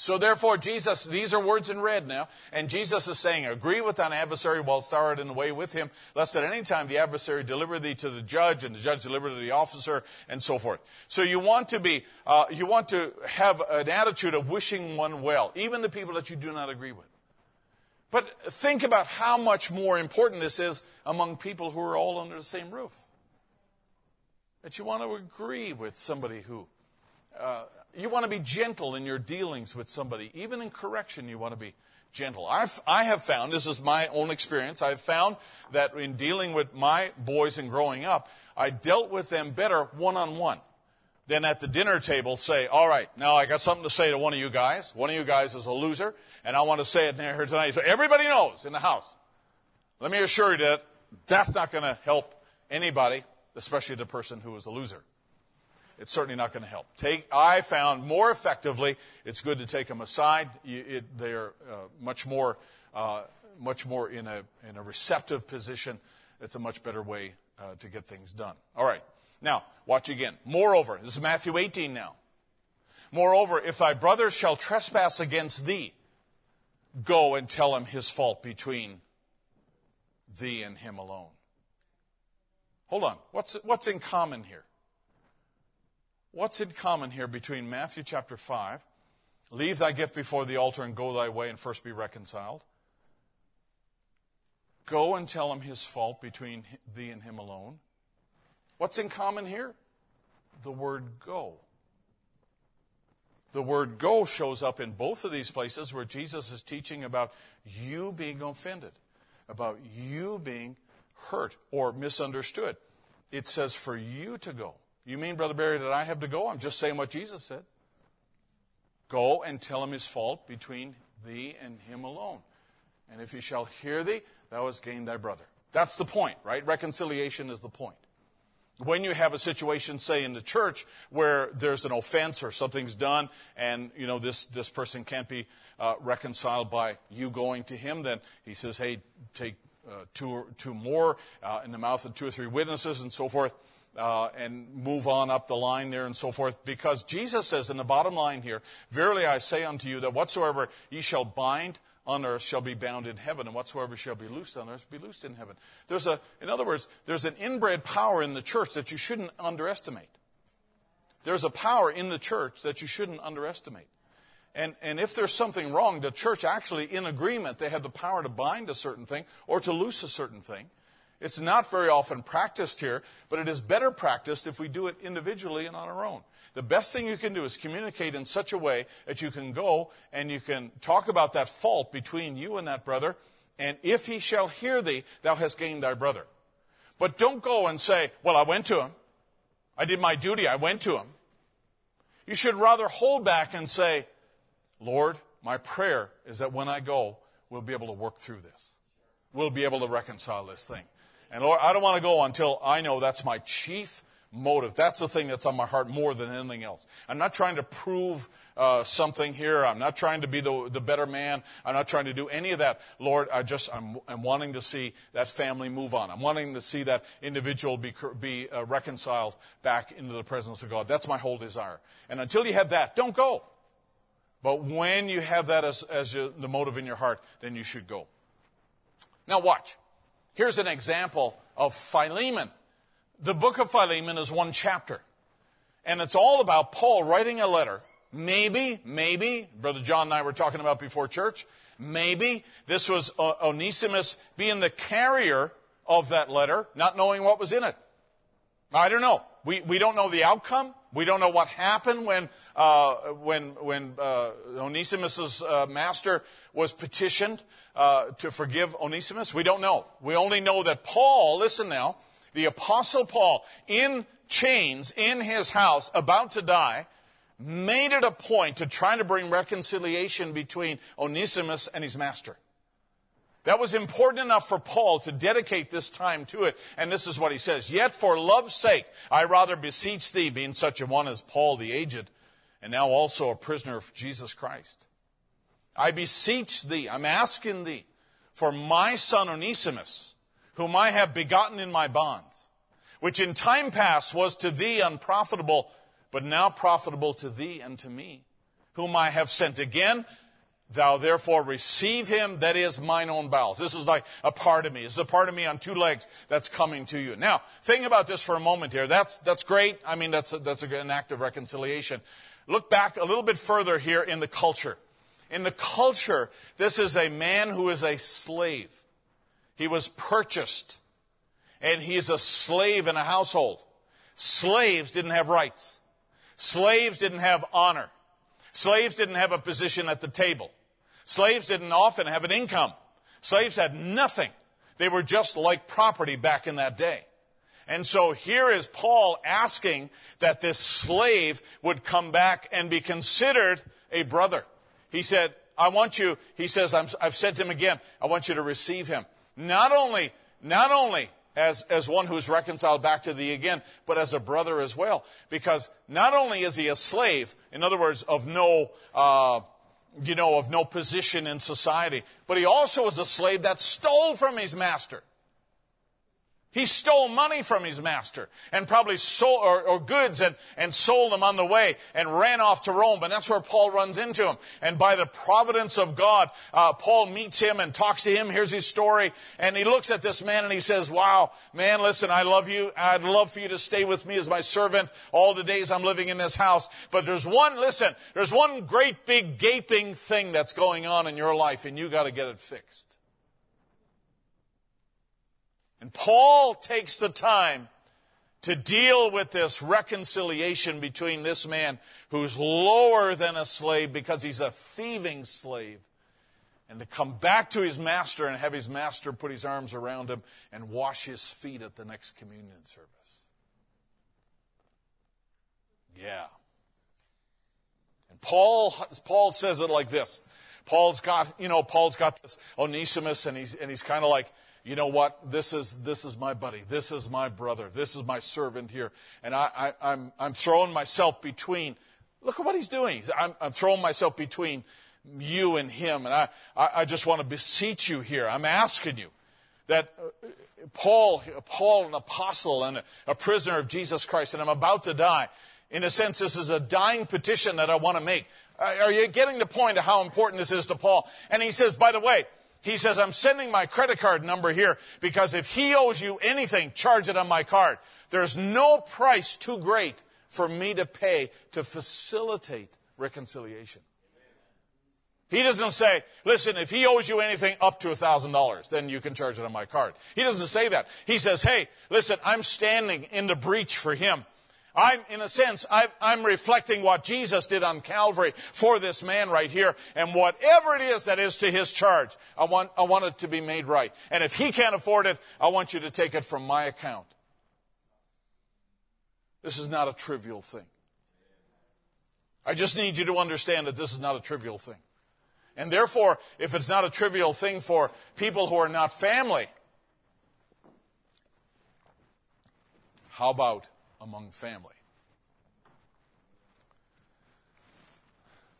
So therefore, Jesus, these are words in red now, and Jesus is saying, agree with thine adversary whilst thou art in the way with him, lest at any time the adversary deliver thee to the judge, and the judge deliver thee to the officer, and so forth. So you want to be, uh, you want to have an attitude of wishing one well, even the people that you do not agree with. But think about how much more important this is among people who are all under the same roof. That you want to agree with somebody who uh, you want to be gentle in your dealings with somebody. Even in correction, you want to be gentle. I've, I have found, this is my own experience, I've found that in dealing with my boys and growing up, I dealt with them better one on one than at the dinner table say, all right, now I got something to say to one of you guys. One of you guys is a loser, and I want to say it here tonight. So everybody knows in the house. Let me assure you that that's not going to help anybody, especially the person who is a loser it's certainly not going to help. Take, I found more effectively, it's good to take them aside. It, they're uh, much more, uh, much more in a, in a receptive position. It's a much better way uh, to get things done. All right. Now, watch again. Moreover, this is Matthew 18 now. Moreover, if thy brother shall trespass against thee, go and tell him his fault between thee and him alone. Hold on. What's, what's in common here? What's in common here between Matthew chapter 5, leave thy gift before the altar and go thy way and first be reconciled? Go and tell him his fault between thee and him alone. What's in common here? The word go. The word go shows up in both of these places where Jesus is teaching about you being offended, about you being hurt or misunderstood. It says for you to go. You mean, Brother Barry, that I have to go? I'm just saying what Jesus said. Go and tell him his fault between thee and him alone. And if he shall hear thee, thou hast gained thy brother. That's the point, right? Reconciliation is the point. When you have a situation, say in the church, where there's an offense or something's done, and you know this this person can't be uh, reconciled by you going to him, then he says, "Hey, take uh, two two more uh, in the mouth of two or three witnesses, and so forth." Uh, and move on up the line there and so forth. Because Jesus says in the bottom line here, Verily I say unto you that whatsoever ye shall bind on earth shall be bound in heaven, and whatsoever shall be loosed on earth be loosed in heaven. There's a, in other words, there's an inbred power in the church that you shouldn't underestimate. There's a power in the church that you shouldn't underestimate. And, and if there's something wrong, the church actually, in agreement, they have the power to bind a certain thing or to loose a certain thing. It's not very often practiced here, but it is better practiced if we do it individually and on our own. The best thing you can do is communicate in such a way that you can go and you can talk about that fault between you and that brother, and if he shall hear thee, thou hast gained thy brother. But don't go and say, Well, I went to him. I did my duty. I went to him. You should rather hold back and say, Lord, my prayer is that when I go, we'll be able to work through this. We'll be able to reconcile this thing. And Lord, I don't want to go until I know that's my chief motive. That's the thing that's on my heart more than anything else. I'm not trying to prove uh, something here. I'm not trying to be the, the better man. I'm not trying to do any of that. Lord, I just, I'm, I'm wanting to see that family move on. I'm wanting to see that individual be, be uh, reconciled back into the presence of God. That's my whole desire. And until you have that, don't go. But when you have that as, as your, the motive in your heart, then you should go. Now watch. Here's an example of Philemon. The book of Philemon is one chapter. And it's all about Paul writing a letter. Maybe, maybe, Brother John and I were talking about before church, maybe this was Onesimus being the carrier of that letter, not knowing what was in it. I don't know. We, we don't know the outcome. We don't know what happened when, uh, when, when uh, Onesimus' uh, master was petitioned uh, to forgive Onesimus? We don't know. We only know that Paul, listen now, the Apostle Paul, in chains in his house, about to die, made it a point to try to bring reconciliation between Onesimus and his master. That was important enough for Paul to dedicate this time to it. And this is what he says Yet for love's sake, I rather beseech thee, being such a one as Paul the aged, and now also a prisoner of Jesus Christ I beseech thee, I'm asking thee, for my son Onesimus, whom I have begotten in my bonds, which in time past was to thee unprofitable, but now profitable to thee and to me whom I have sent again. Thou therefore receive him that is mine own bowels. This is like a part of me. This is a part of me on two legs that's coming to you. Now, think about this for a moment here. That's, that's great. I mean, that's, a, that's an act of reconciliation. Look back a little bit further here in the culture. In the culture, this is a man who is a slave. He was purchased, and he's a slave in a household. Slaves didn't have rights. Slaves didn't have honor. Slaves didn't have a position at the table. Slaves didn't often have an income. Slaves had nothing. They were just like property back in that day. And so here is Paul asking that this slave would come back and be considered a brother. He said, I want you, he says, i have sent him again. I want you to receive him. Not only, not only as, as one who's reconciled back to thee again, but as a brother as well. Because not only is he a slave, in other words, of no, uh, you know, of no position in society, but he also is a slave that stole from his master. He stole money from his master and probably sold, or, or, goods and, and sold them on the way and ran off to Rome. And that's where Paul runs into him. And by the providence of God, uh, Paul meets him and talks to him. Here's his story. And he looks at this man and he says, wow, man, listen, I love you. I'd love for you to stay with me as my servant all the days I'm living in this house. But there's one, listen, there's one great big gaping thing that's going on in your life and you got to get it fixed. And Paul takes the time to deal with this reconciliation between this man who's lower than a slave because he's a thieving slave and to come back to his master and have his master put his arms around him and wash his feet at the next communion service. Yeah. And Paul, Paul says it like this. Paul's got, you know, Paul's got this Onesimus and he's, and he's kind of like, you know what? This is, this is my buddy. This is my brother. This is my servant here. And I, I, am I'm, I'm throwing myself between. Look at what he's doing. I'm, I'm throwing myself between you and him. And I, I, I just want to beseech you here. I'm asking you that uh, Paul, Paul, an apostle and a, a prisoner of Jesus Christ, and I'm about to die. In a sense, this is a dying petition that I want to make. Are you getting the point of how important this is to Paul? And he says, by the way, he says, I'm sending my credit card number here because if he owes you anything, charge it on my card. There's no price too great for me to pay to facilitate reconciliation. He doesn't say, listen, if he owes you anything up to $1,000, then you can charge it on my card. He doesn't say that. He says, hey, listen, I'm standing in the breach for him. I'm, in a sense, I'm reflecting what Jesus did on Calvary for this man right here. And whatever it is that is to his charge, I want, I want it to be made right. And if he can't afford it, I want you to take it from my account. This is not a trivial thing. I just need you to understand that this is not a trivial thing. And therefore, if it's not a trivial thing for people who are not family, how about among family.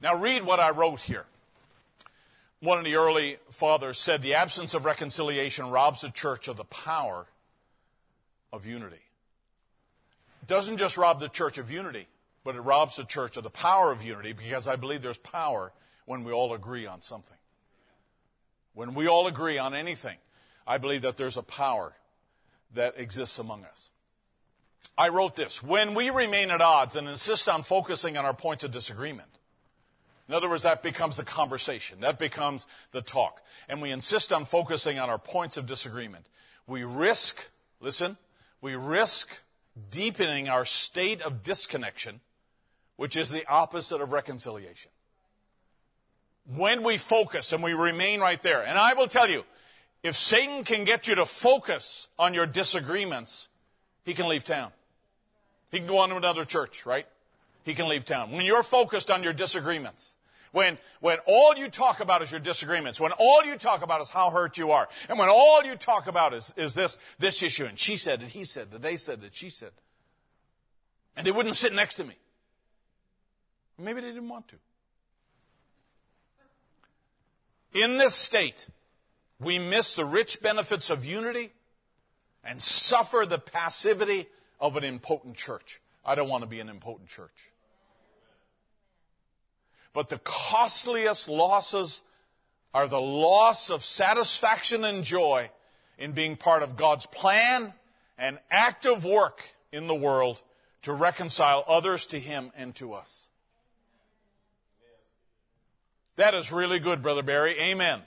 Now, read what I wrote here. One of the early fathers said the absence of reconciliation robs the church of the power of unity. It doesn't just rob the church of unity, but it robs the church of the power of unity because I believe there's power when we all agree on something. When we all agree on anything, I believe that there's a power that exists among us. I wrote this when we remain at odds and insist on focusing on our points of disagreement, in other words, that becomes the conversation, that becomes the talk, and we insist on focusing on our points of disagreement, we risk, listen, we risk deepening our state of disconnection, which is the opposite of reconciliation. When we focus and we remain right there, and I will tell you, if Satan can get you to focus on your disagreements, he can leave town. He can go on to another church, right? He can leave town. When you're focused on your disagreements, when, when all you talk about is your disagreements, when all you talk about is how hurt you are, and when all you talk about is, is this, this issue, and she said it, he said it, they said it, she said, and they wouldn't sit next to me. Maybe they didn't want to. In this state, we miss the rich benefits of unity and suffer the passivity of an impotent church. I don't want to be an impotent church. But the costliest losses are the loss of satisfaction and joy in being part of God's plan and active work in the world to reconcile others to Him and to us. That is really good, Brother Barry. Amen.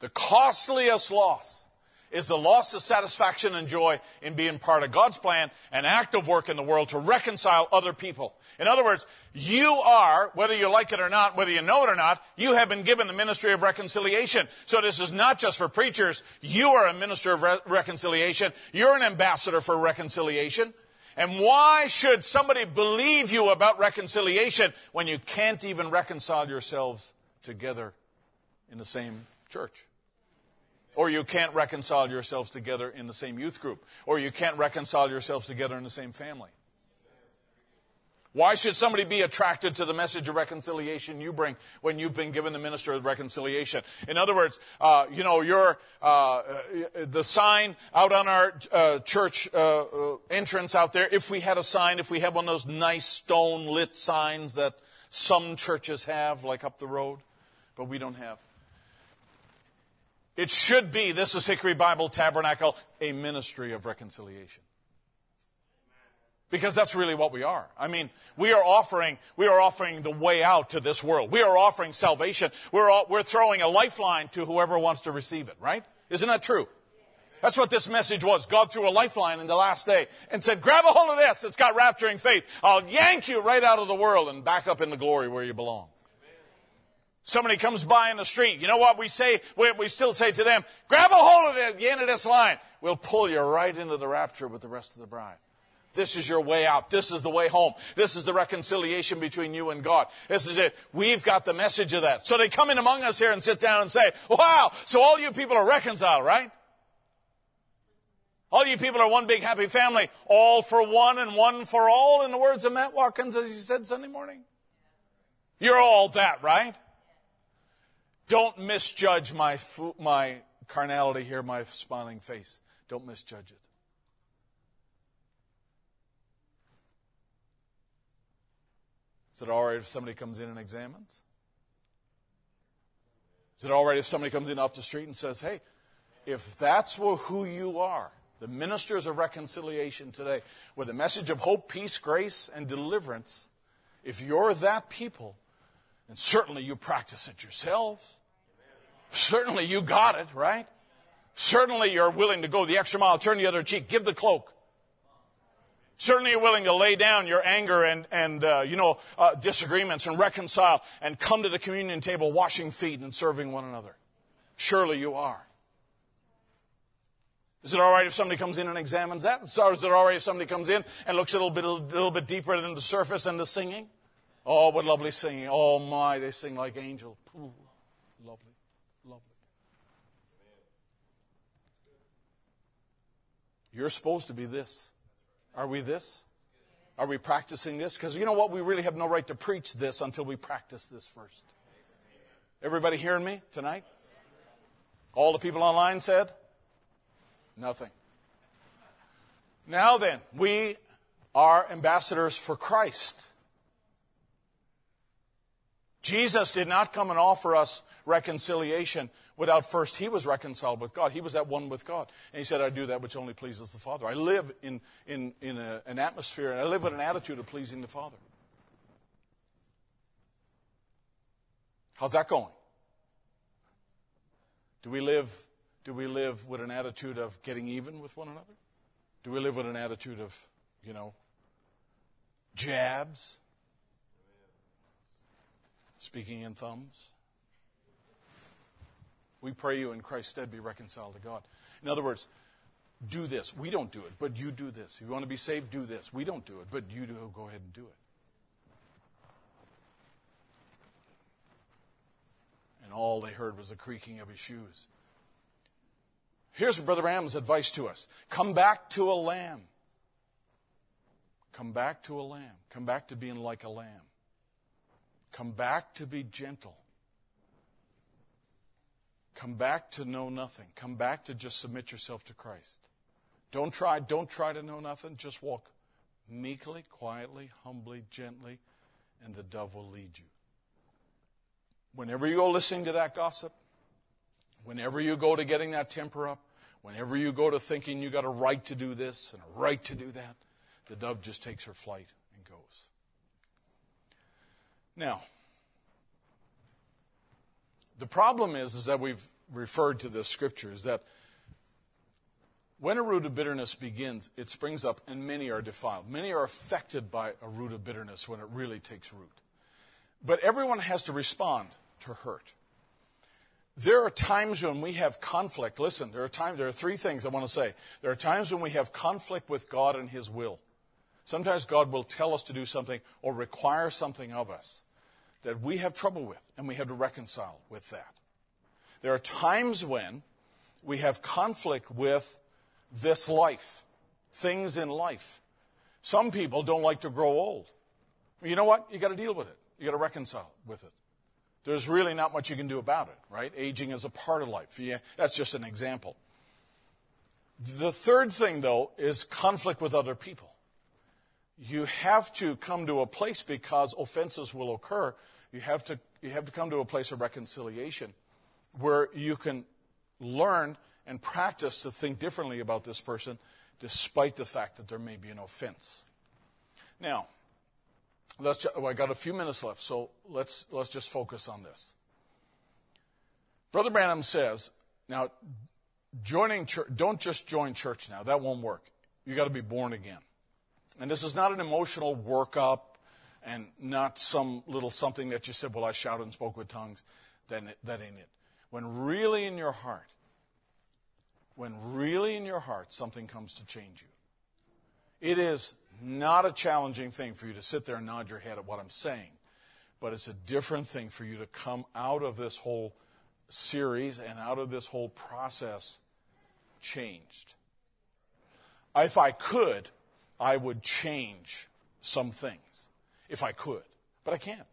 The costliest loss is the loss of satisfaction and joy in being part of God's plan and active work in the world to reconcile other people. In other words, you are, whether you like it or not, whether you know it or not, you have been given the ministry of reconciliation. So this is not just for preachers. You are a minister of re- reconciliation. You're an ambassador for reconciliation. And why should somebody believe you about reconciliation when you can't even reconcile yourselves together in the same church? Or you can't reconcile yourselves together in the same youth group. Or you can't reconcile yourselves together in the same family. Why should somebody be attracted to the message of reconciliation you bring when you've been given the minister of reconciliation? In other words, uh, you know, your uh, the sign out on our uh, church uh, uh, entrance out there. If we had a sign, if we had one of those nice stone lit signs that some churches have, like up the road, but we don't have. It should be, this is Hickory Bible Tabernacle, a ministry of reconciliation. Because that's really what we are. I mean, we are offering, we are offering the way out to this world. We are offering salvation. We're, all, we're throwing a lifeline to whoever wants to receive it, right? Isn't that true? That's what this message was. God threw a lifeline in the last day and said, grab a hold of this. It's got rapturing faith. I'll yank you right out of the world and back up in the glory where you belong. Somebody comes by in the street. You know what we say? We, we still say to them, grab a hold of it at the end of this line. We'll pull you right into the rapture with the rest of the bride. This is your way out. This is the way home. This is the reconciliation between you and God. This is it. We've got the message of that. So they come in among us here and sit down and say, wow, so all you people are reconciled, right? All you people are one big happy family, all for one and one for all, in the words of Matt Watkins, as he said Sunday morning. You're all that, right? Don't misjudge my, my carnality here, my smiling face. Don't misjudge it. Is it all right if somebody comes in and examines? Is it all right if somebody comes in off the street and says, hey, if that's who you are, the ministers of reconciliation today, with a message of hope, peace, grace, and deliverance, if you're that people, and certainly you practice it yourselves, Certainly you got it, right? Certainly you're willing to go the extra mile, turn the other cheek, give the cloak. Certainly you're willing to lay down your anger and, and uh, you know, uh, disagreements and reconcile and come to the communion table washing feet and serving one another. Surely you are. Is it all right if somebody comes in and examines that? Is it all right if somebody comes in and looks a little bit, a little bit deeper than the surface and the singing? Oh, what lovely singing. Oh my, they sing like angels. Ooh, lovely. You're supposed to be this. Are we this? Are we practicing this? Because you know what? We really have no right to preach this until we practice this first. Everybody hearing me tonight? All the people online said? Nothing. Now then, we are ambassadors for Christ. Jesus did not come and offer us reconciliation without first he was reconciled with God. He was at one with God. And he said, I do that which only pleases the Father. I live in, in, in a, an atmosphere and I live with an attitude of pleasing the Father. How's that going? Do we live do we live with an attitude of getting even with one another? Do we live with an attitude of, you know, jabs? Speaking in thumbs? We pray you in Christ's stead be reconciled to God. In other words, do this. We don't do it, but you do this. If you want to be saved, do this. We don't do it, but you do go ahead and do it. And all they heard was the creaking of his shoes. Here's Brother Branham's advice to us come back to a lamb. Come back to a lamb. Come back to being like a lamb. Come back to be gentle. Come back to know nothing. Come back to just submit yourself to Christ. Don't try, don't try to know nothing. Just walk meekly, quietly, humbly, gently, and the dove will lead you. Whenever you go listening to that gossip, whenever you go to getting that temper up, whenever you go to thinking you got a right to do this and a right to do that, the dove just takes her flight and goes. Now, the problem is, is that we've referred to this scripture, is that when a root of bitterness begins, it springs up, and many are defiled. Many are affected by a root of bitterness when it really takes root. But everyone has to respond to hurt. There are times when we have conflict. Listen, there are times, there are three things I want to say. There are times when we have conflict with God and His will. Sometimes God will tell us to do something or require something of us that we have trouble with, and we have to reconcile with that. There are times when we have conflict with this life, things in life. Some people don't like to grow old. You know what? You got to deal with it. You got to reconcile with it. There's really not much you can do about it, right? Aging is a part of life. Yeah, that's just an example. The third thing, though, is conflict with other people. You have to come to a place because offenses will occur. You have to, you have to come to a place of reconciliation where you can learn and practice to think differently about this person despite the fact that there may be an offense. Now, let's just, well, I got a few minutes left, so let's, let's just focus on this. Brother Branham says, now, joining church, don't just join church now. That won't work. You've got to be born again. And this is not an emotional workup and not some little something that you said, well, I shouted and spoke with tongues. Then that ain't it. When really in your heart, when really in your heart something comes to change you, it is not a challenging thing for you to sit there and nod your head at what I'm saying, but it's a different thing for you to come out of this whole series and out of this whole process changed. If I could, I would change some things. If I could. But I can't.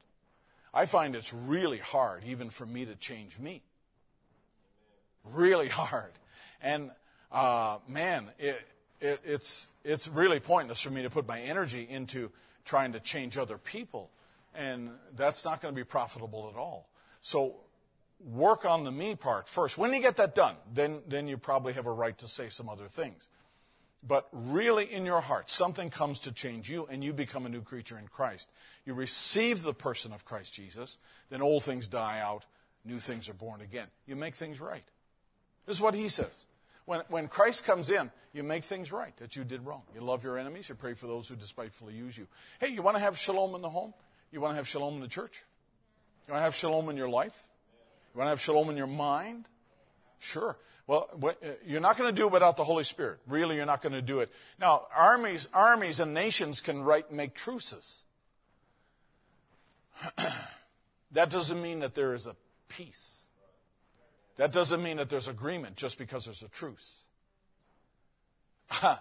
I find it's really hard even for me to change me. Really hard. And uh, man, it, it, it's, it's really pointless for me to put my energy into trying to change other people. And that's not going to be profitable at all. So work on the me part first. When you get that done, then, then you probably have a right to say some other things. But really, in your heart, something comes to change you, and you become a new creature in Christ. You receive the person of Christ Jesus, then old things die out, new things are born again. You make things right. This is what he says. When, when Christ comes in, you make things right that you did wrong. You love your enemies. You pray for those who despitefully use you. Hey, you want to have shalom in the home? You want to have shalom in the church? You want to have shalom in your life? You want to have shalom in your mind? Sure. Well, uh, you're not going to do it without the Holy Spirit. Really, you're not going to do it. Now, armies, armies and nations can write, make truces. <clears throat> that doesn't mean that there is a peace. That doesn't mean that there's agreement just because there's a truce. <laughs> uh,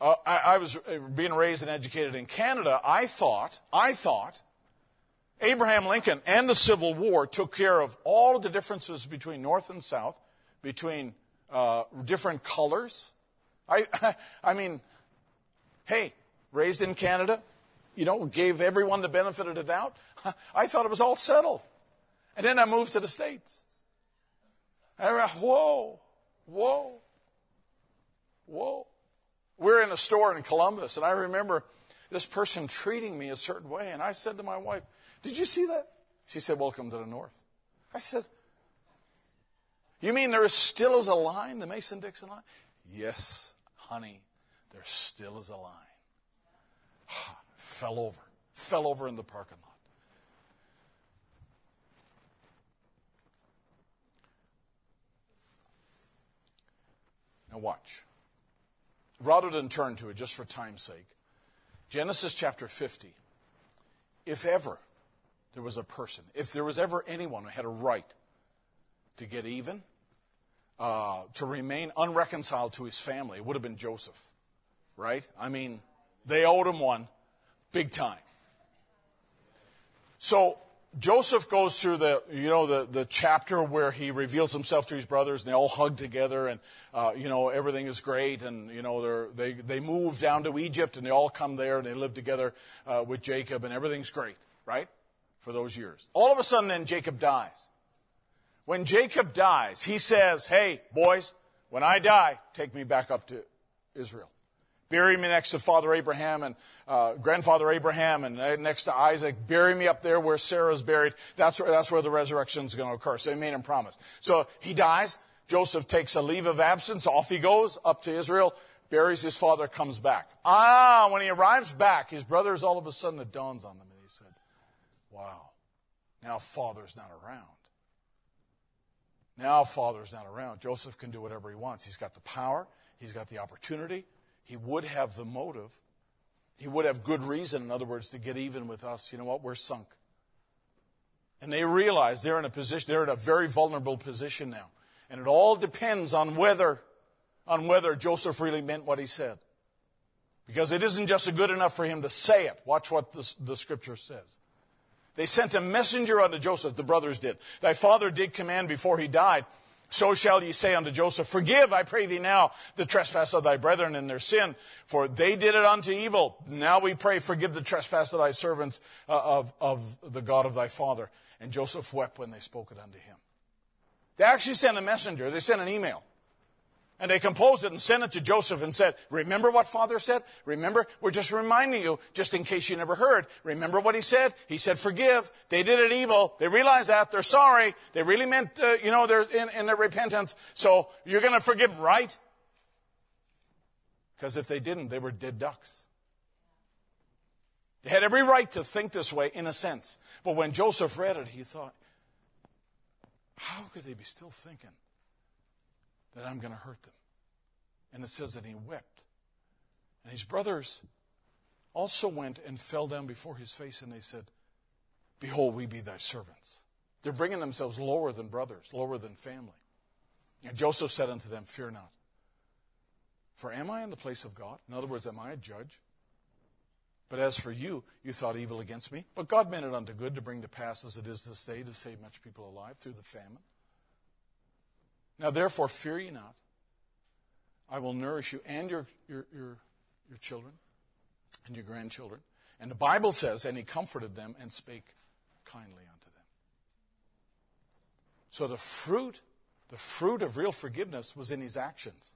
I, I was uh, being raised and educated in Canada. I thought, I thought, Abraham Lincoln and the Civil War took care of all the differences between North and South, between uh, different colors. I, <laughs> I mean, hey, raised in Canada, you know, gave everyone the benefit of the doubt. <laughs> I thought it was all settled. And then I moved to the States. I went, whoa, whoa, whoa. We're in a store in Columbus, and I remember this person treating me a certain way, and I said to my wife, Did you see that? She said, Welcome to the North. I said, You mean there still is a line, the Mason Dixon line? Yes, honey, there still is a line. fell over, fell over in the parking lot. Now, watch. Rather than turn to it just for time's sake, Genesis chapter 50. If ever there was a person, if there was ever anyone who had a right to get even, uh, to remain unreconciled to his family, it would have been Joseph. Right? I mean, they owed him one big time. So Joseph goes through the, you know, the, the chapter where he reveals himself to his brothers and they all hug together and, uh, you know, everything is great and, you know, they, they move down to Egypt and they all come there and they live together uh, with Jacob and everything's great, right? For those years. All of a sudden then Jacob dies. When Jacob dies, he says, hey, boys, when I die, take me back up to Israel. Bury me next to Father Abraham and uh, grandfather Abraham and next to Isaac. Bury me up there where Sarah's buried. That's where, that's where the resurrection is going to occur. So they made him promise. So he dies. Joseph takes a leave of absence. Off he goes up to Israel, buries his father, comes back. Ah, when he arrives back, his brothers all of a sudden it dawns on them and he said, wow, now father's not around. Now father's not around. Joseph can do whatever he wants. He's got the power. He's got the opportunity he would have the motive. He would have good reason, in other words, to get even with us. You know what? We're sunk. And they realize they're in a position, they're in a very vulnerable position now. And it all depends on whether, on whether Joseph really meant what he said. Because it isn't just good enough for him to say it. Watch what the, the scripture says. They sent a messenger unto Joseph, the brothers did. Thy father did command before he died so shall ye say unto Joseph, Forgive, I pray thee now, the trespass of thy brethren and their sin, for they did it unto evil. Now we pray, forgive the trespass of thy servants uh, of, of the God of thy father. And Joseph wept when they spoke it unto him. They actually sent a messenger, they sent an email. And they composed it and sent it to Joseph and said, Remember what Father said? Remember? We're just reminding you, just in case you never heard. Remember what he said? He said, Forgive. They did it evil. They realize that. They're sorry. They really meant, uh, you know, they're in, in their repentance. So you're going to forgive them, right? Because if they didn't, they were dead ducks. They had every right to think this way, in a sense. But when Joseph read it, he thought, How could they be still thinking? That I'm going to hurt them. And it says that he wept. And his brothers also went and fell down before his face, and they said, Behold, we be thy servants. They're bringing themselves lower than brothers, lower than family. And Joseph said unto them, Fear not. For am I in the place of God? In other words, am I a judge? But as for you, you thought evil against me. But God meant it unto good to bring to pass as it is this day to save much people alive through the famine. Now, therefore, fear ye not. I will nourish you and your, your, your, your children and your grandchildren. And the Bible says, and he comforted them and spake kindly unto them. So the fruit, the fruit of real forgiveness was in his actions.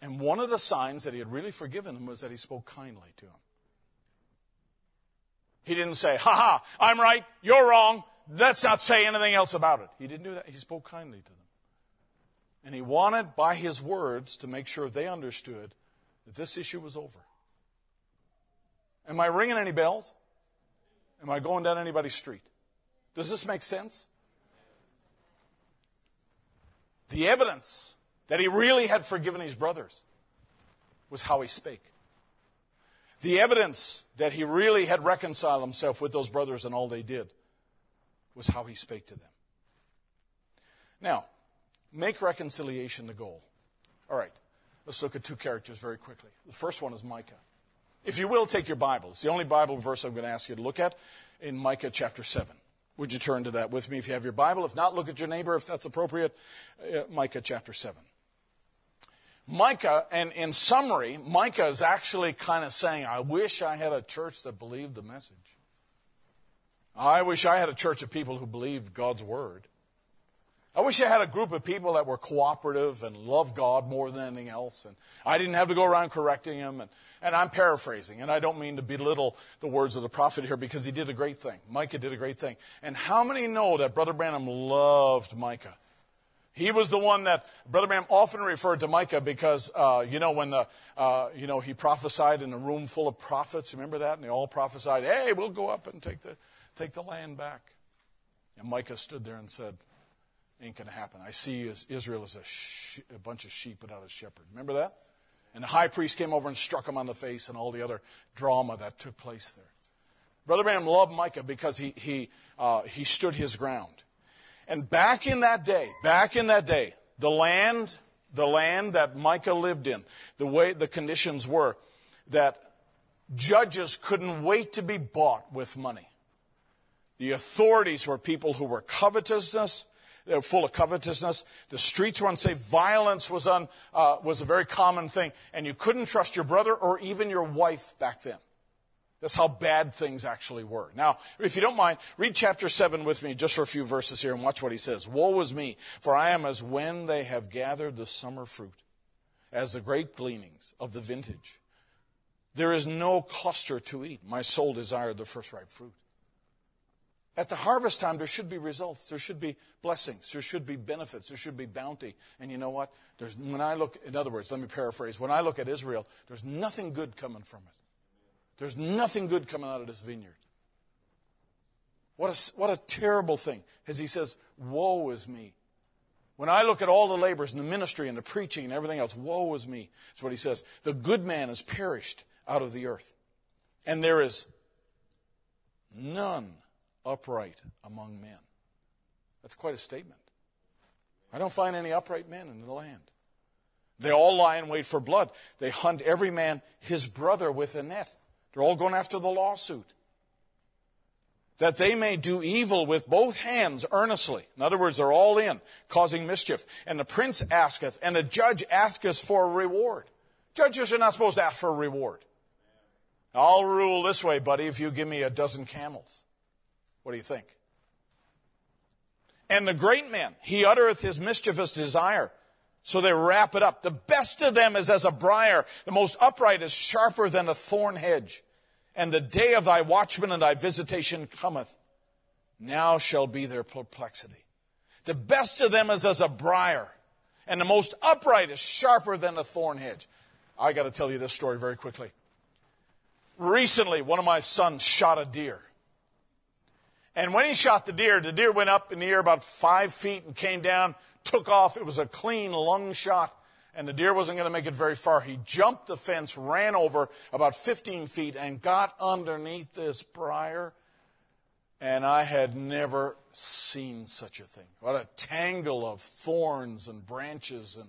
And one of the signs that he had really forgiven them was that he spoke kindly to him. He didn't say, ha ha, I'm right, you're wrong, let's not say anything else about it. He didn't do that. He spoke kindly to them. And he wanted, by his words, to make sure they understood that this issue was over. Am I ringing any bells? Am I going down anybody's street? Does this make sense? The evidence that he really had forgiven his brothers was how he spake. The evidence that he really had reconciled himself with those brothers and all they did was how he spake to them. Now, Make reconciliation the goal. All right, let's look at two characters very quickly. The first one is Micah. If you will, take your Bible. It's the only Bible verse I'm going to ask you to look at in Micah chapter 7. Would you turn to that with me if you have your Bible? If not, look at your neighbor if that's appropriate. Uh, Micah chapter 7. Micah, and in summary, Micah is actually kind of saying, I wish I had a church that believed the message. I wish I had a church of people who believed God's word. I wish I had a group of people that were cooperative and loved God more than anything else. And I didn't have to go around correcting them. And, and I'm paraphrasing, and I don't mean to belittle the words of the prophet here because he did a great thing. Micah did a great thing. And how many know that Brother Branham loved Micah? He was the one that Brother Branham often referred to Micah because, uh, you know, when the, uh, you know, he prophesied in a room full of prophets. Remember that? And they all prophesied, "Hey, we'll go up and take the take the land back." And Micah stood there and said, Ain't going to happen. I see Israel as a, sh- a bunch of sheep without a shepherd. Remember that? And the high priest came over and struck him on the face and all the other drama that took place there. Brother Branham loved Micah because he, he, uh, he stood his ground. And back in that day, back in that day, the land, the land that Micah lived in, the way the conditions were that judges couldn't wait to be bought with money. The authorities were people who were covetousness, they were full of covetousness. The streets were unsafe. Violence was, un, uh, was a very common thing. And you couldn't trust your brother or even your wife back then. That's how bad things actually were. Now, if you don't mind, read chapter 7 with me just for a few verses here and watch what he says. Woe is me, for I am as when they have gathered the summer fruit, as the great gleanings of the vintage. There is no cluster to eat. My soul desired the first ripe fruit. At the harvest time, there should be results. There should be blessings. There should be benefits. There should be bounty. And you know what? There's, when I look, in other words, let me paraphrase. When I look at Israel, there's nothing good coming from it. There's nothing good coming out of this vineyard. What a, what a terrible thing. As he says, Woe is me. When I look at all the labors and the ministry and the preaching and everything else, woe is me. That's what he says. The good man has perished out of the earth. And there is none upright among men. That's quite a statement. I don't find any upright men in the land. They all lie in wait for blood. They hunt every man his brother with a net. They're all going after the lawsuit. That they may do evil with both hands earnestly. In other words, they're all in, causing mischief. And the prince asketh, and the judge asketh for a reward. Judges are not supposed to ask for a reward. I'll rule this way, buddy, if you give me a dozen camels. What do you think? And the great man, he uttereth his mischievous desire. So they wrap it up. The best of them is as a briar. The most upright is sharper than a thorn hedge. And the day of thy watchman and thy visitation cometh. Now shall be their perplexity. The best of them is as a briar. And the most upright is sharper than a thorn hedge. I got to tell you this story very quickly. Recently, one of my sons shot a deer. And when he shot the deer, the deer went up in the air about five feet and came down, took off. It was a clean lung shot, and the deer wasn't going to make it very far. He jumped the fence, ran over about 15 feet, and got underneath this briar. And I had never seen such a thing. What a tangle of thorns and branches and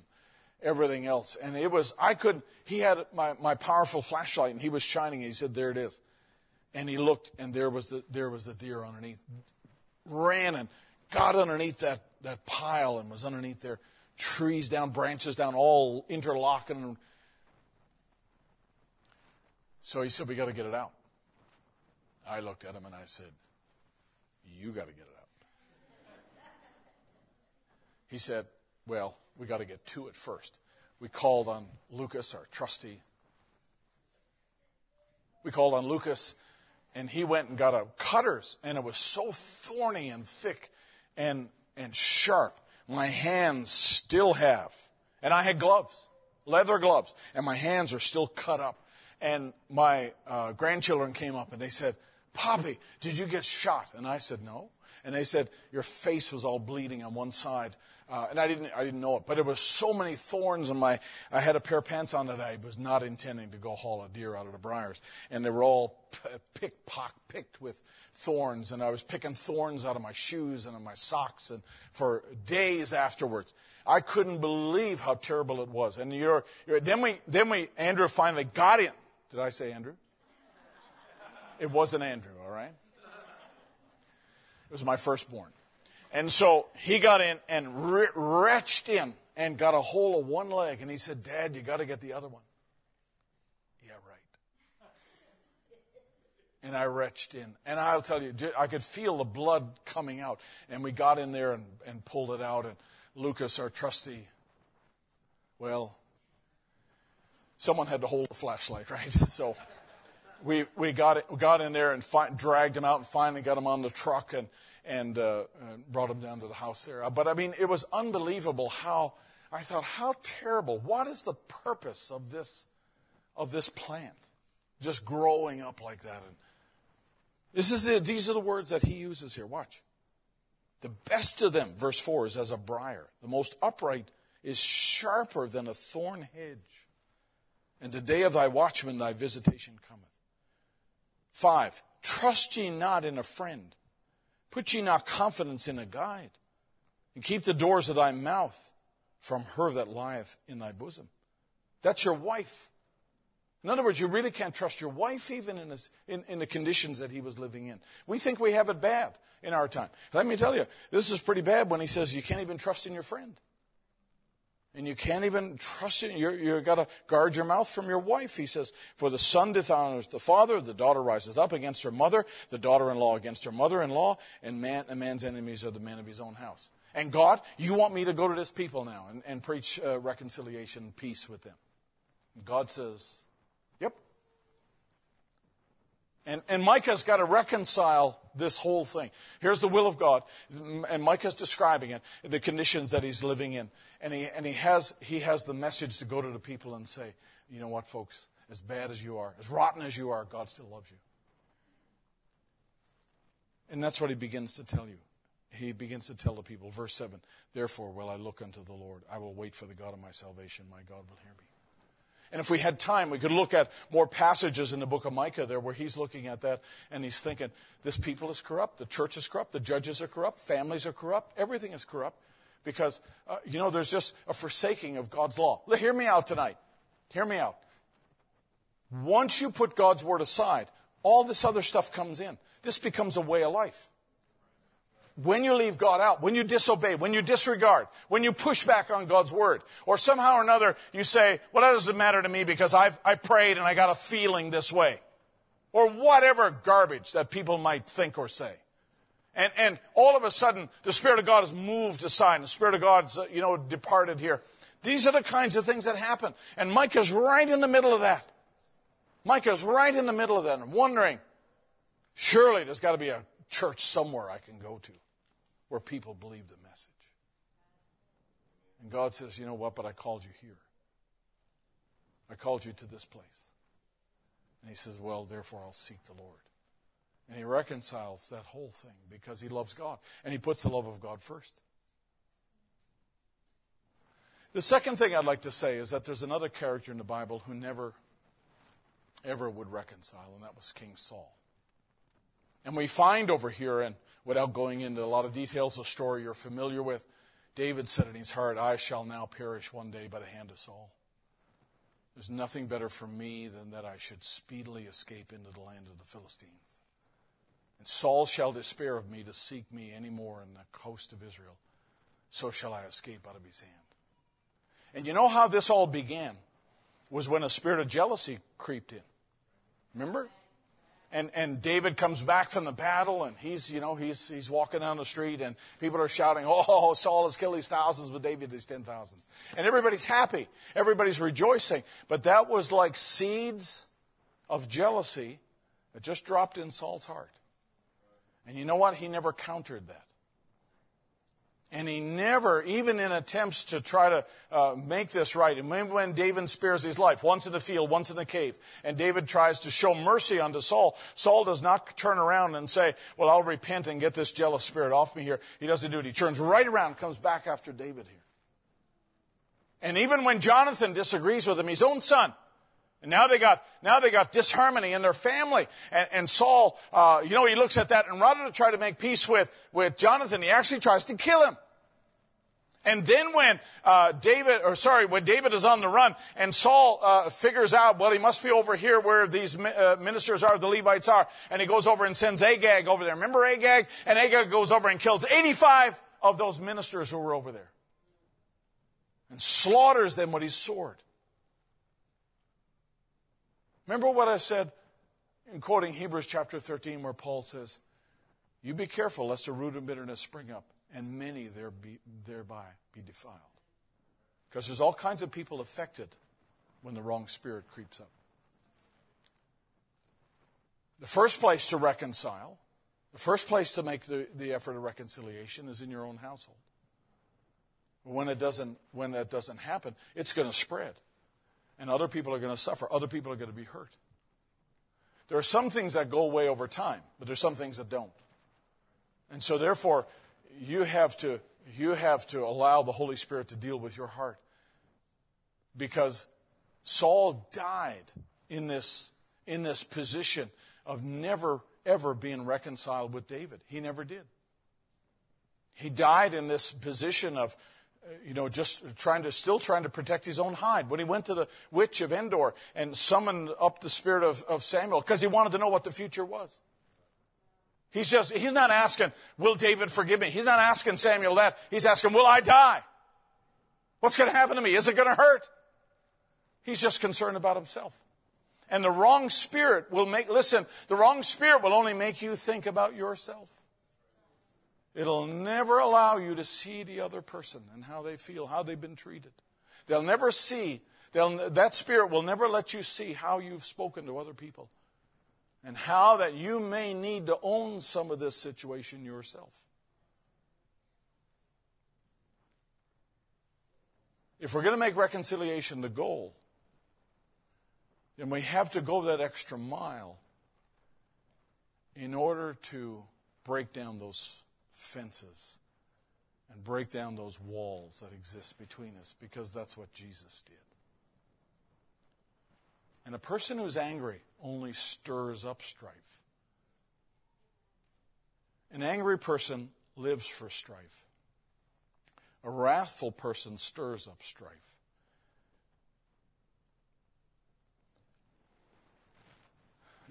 everything else. And it was, I couldn't, he had my, my powerful flashlight and he was shining. And he said, There it is. And he looked, and there was the, there was the deer underneath. Ran and got underneath that, that pile and was underneath there. Trees down, branches down, all interlocking. So he said, We got to get it out. I looked at him and I said, You got to get it out. He said, Well, we got to get to it first. We called on Lucas, our trustee. We called on Lucas and he went and got a cutters, and it was so thorny and thick and, and sharp. My hands still have. And I had gloves, leather gloves, and my hands are still cut up. And my uh, grandchildren came up and they said, Poppy, did you get shot? And I said, No. And they said, Your face was all bleeding on one side. Uh, and I didn't, I didn't know it, but there was so many thorns on my, I had a pair of pants on that I was not intending to go haul a deer out of the briars. And they were all picked, pock, picked with thorns. And I was picking thorns out of my shoes and of my socks and for days afterwards. I couldn't believe how terrible it was. And you're, you're, then we, then we, Andrew finally got in. Did I say Andrew? It wasn't Andrew, all right? It was my firstborn. And so he got in and re- retched in and got a hold of one leg. And he said, Dad, you got to get the other one. Yeah, right. And I retched in. And I'll tell you, I could feel the blood coming out. And we got in there and, and pulled it out. And Lucas, our trustee, well, someone had to hold the flashlight, <laughs> right? So we, we got, it, got in there and fi- dragged him out and finally got him on the truck. And and uh, brought him down to the house there. But I mean, it was unbelievable how I thought, how terrible. What is the purpose of this of this plant just growing up like that? And this is the, these are the words that he uses here. Watch. The best of them, verse 4, is as a briar. The most upright is sharper than a thorn hedge. And the day of thy watchman, thy visitation cometh. Five, trust ye not in a friend, Put ye not confidence in a guide, and keep the doors of thy mouth from her that lieth in thy bosom. That's your wife. In other words, you really can't trust your wife even in, in, in, the conditions that he was living in. We think we have it bad in our time. Let me tell you, this is pretty bad when he says you can't even trust in your friend. And you can't even trust in, you're, you've got to guard your mouth from your wife. He says, for the son dishonors the father, the daughter rises up against her mother, the daughter-in-law against her mother-in-law, and man, a man's enemies are the men of his own house. And God, you want me to go to this people now and, and preach uh, reconciliation peace with them. God says, and, and Micah's got to reconcile this whole thing. Here's the will of God, and Micah's describing it, the conditions that he's living in. And, he, and he, has, he has the message to go to the people and say, you know what, folks, as bad as you are, as rotten as you are, God still loves you. And that's what he begins to tell you. He begins to tell the people, verse 7 Therefore, will I look unto the Lord. I will wait for the God of my salvation. My God will hear me. And if we had time, we could look at more passages in the book of Micah there where he's looking at that and he's thinking, this people is corrupt, the church is corrupt, the judges are corrupt, families are corrupt, everything is corrupt. Because, uh, you know, there's just a forsaking of God's law. Hear me out tonight. Hear me out. Once you put God's word aside, all this other stuff comes in. This becomes a way of life when you leave God out, when you disobey, when you disregard, when you push back on God's word, or somehow or another you say, well, that doesn't matter to me because I've, I prayed and I got a feeling this way. Or whatever garbage that people might think or say. And, and all of a sudden, the Spirit of God has moved aside, the Spirit of God's, uh, you know, departed here. These are the kinds of things that happen. And Micah's right in the middle of that. Micah's right in the middle of that and wondering, surely there's got to be a church somewhere I can go to where people believe the message. And God says, You know what? But I called you here. I called you to this place. And he says, Well, therefore I'll seek the Lord. And he reconciles that whole thing because he loves God. And he puts the love of God first. The second thing I'd like to say is that there's another character in the Bible who never, ever would reconcile, and that was King Saul. And we find over here, and without going into a lot of details, a story you're familiar with, David said in his heart, I shall now perish one day by the hand of Saul. There's nothing better for me than that I should speedily escape into the land of the Philistines. And Saul shall despair of me to seek me any more in the coast of Israel. So shall I escape out of his hand. And you know how this all began? Was when a spirit of jealousy creeped in. Remember? And, and David comes back from the battle and he's, you know, he's, he's walking down the street and people are shouting, <laughs> oh, Saul has killed his thousands, but David his ten thousands. And everybody's happy. Everybody's rejoicing. But that was like seeds of jealousy that just dropped in Saul's heart. And you know what? He never countered that. And he never, even in attempts to try to uh, make this right, and when David spares his life, once in the field, once in the cave, and David tries to show mercy unto Saul, Saul does not turn around and say, Well, I'll repent and get this jealous spirit off me here. He doesn't do it. He turns right around, comes back after David here. And even when Jonathan disagrees with him, his own son, and now they got now they got disharmony in their family. And, and Saul, uh, you know, he looks at that, and rather than try to make peace with with Jonathan, he actually tries to kill him. And then when uh, David, or sorry, when David is on the run, and Saul uh, figures out, well, he must be over here where these uh, ministers are, the Levites are, and he goes over and sends Agag over there. Remember Agag? And Agag goes over and kills 85 of those ministers who were over there, and slaughters them with his sword. Remember what I said in quoting Hebrews chapter 13, where Paul says, You be careful lest a root of bitterness spring up, and many there be, thereby be defiled. Because there's all kinds of people affected when the wrong spirit creeps up. The first place to reconcile, the first place to make the, the effort of reconciliation is in your own household. When it doesn't, when that doesn't happen, it's going to spread. And other people are going to suffer. Other people are going to be hurt. There are some things that go away over time, but there's some things that don't. And so, therefore, you have to, you have to allow the Holy Spirit to deal with your heart. Because Saul died in this, in this position of never, ever being reconciled with David. He never did. He died in this position of you know, just trying to, still trying to protect his own hide. When he went to the witch of Endor and summoned up the spirit of, of Samuel, because he wanted to know what the future was. He's just, he's not asking, will David forgive me? He's not asking Samuel that. He's asking, will I die? What's going to happen to me? Is it going to hurt? He's just concerned about himself. And the wrong spirit will make, listen, the wrong spirit will only make you think about yourself. It'll never allow you to see the other person and how they feel, how they've been treated. They'll never see, they'll, that spirit will never let you see how you've spoken to other people and how that you may need to own some of this situation yourself. If we're going to make reconciliation the goal, then we have to go that extra mile in order to break down those fences and break down those walls that exist between us because that's what Jesus did. And a person who's angry only stirs up strife. An angry person lives for strife. A wrathful person stirs up strife.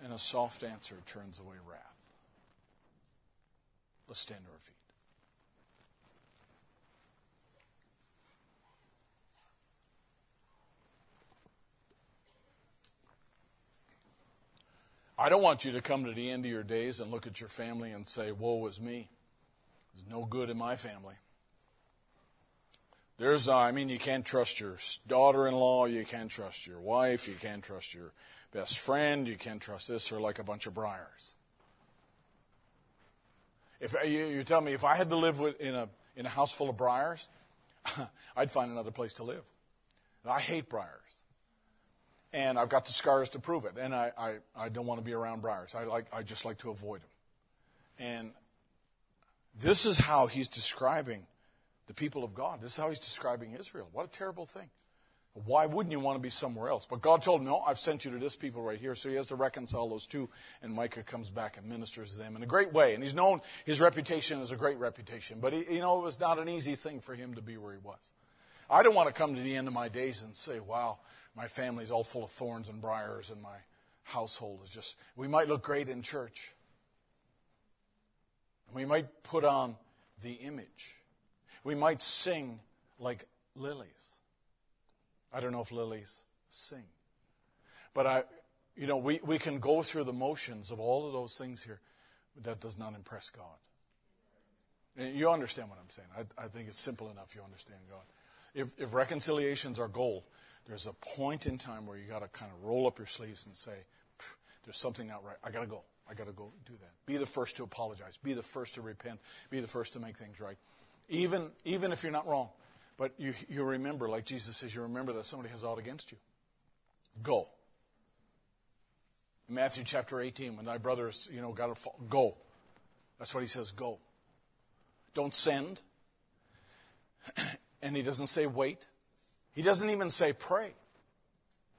And a soft answer turns away wrath. Let's stand to our feet. I don't want you to come to the end of your days and look at your family and say, Woe is me. There's no good in my family. There's, uh, I mean, you can't trust your daughter in law, you can't trust your wife, you can't trust your best friend, you can't trust this, or like a bunch of briars. If uh, you, you tell me if I had to live with, in a in a house full of briars, <laughs> I'd find another place to live. I hate briars and I've got the scars to prove it. And I, I, I don't want to be around briars. I like I just like to avoid them. And this is how he's describing the people of God. This is how he's describing Israel. What a terrible thing. Why wouldn't you want to be somewhere else? But God told him, No, I've sent you to this people right here. So he has to reconcile those two. And Micah comes back and ministers to them in a great way. And he's known his reputation is a great reputation. But he, you know, it was not an easy thing for him to be where he was. I don't want to come to the end of my days and say, Wow, my family's all full of thorns and briars, and my household is just. We might look great in church. We might put on the image. We might sing like lilies. I don't know if lilies sing. But I, you know, we, we can go through the motions of all of those things here. That does not impress God. You understand what I'm saying. I, I think it's simple enough you understand God. If, if reconciliation's our goal, there's a point in time where you got to kind of roll up your sleeves and say, there's something not right. I got to go. I got to go do that. Be the first to apologize. Be the first to repent. Be the first to make things right. Even, even if you're not wrong. But you, you remember, like Jesus says, you remember that somebody has ought against you. Go. In Matthew chapter 18, when thy brothers, you know, got to go. That's what he says, go. Don't send. <clears throat> and he doesn't say wait. He doesn't even say pray.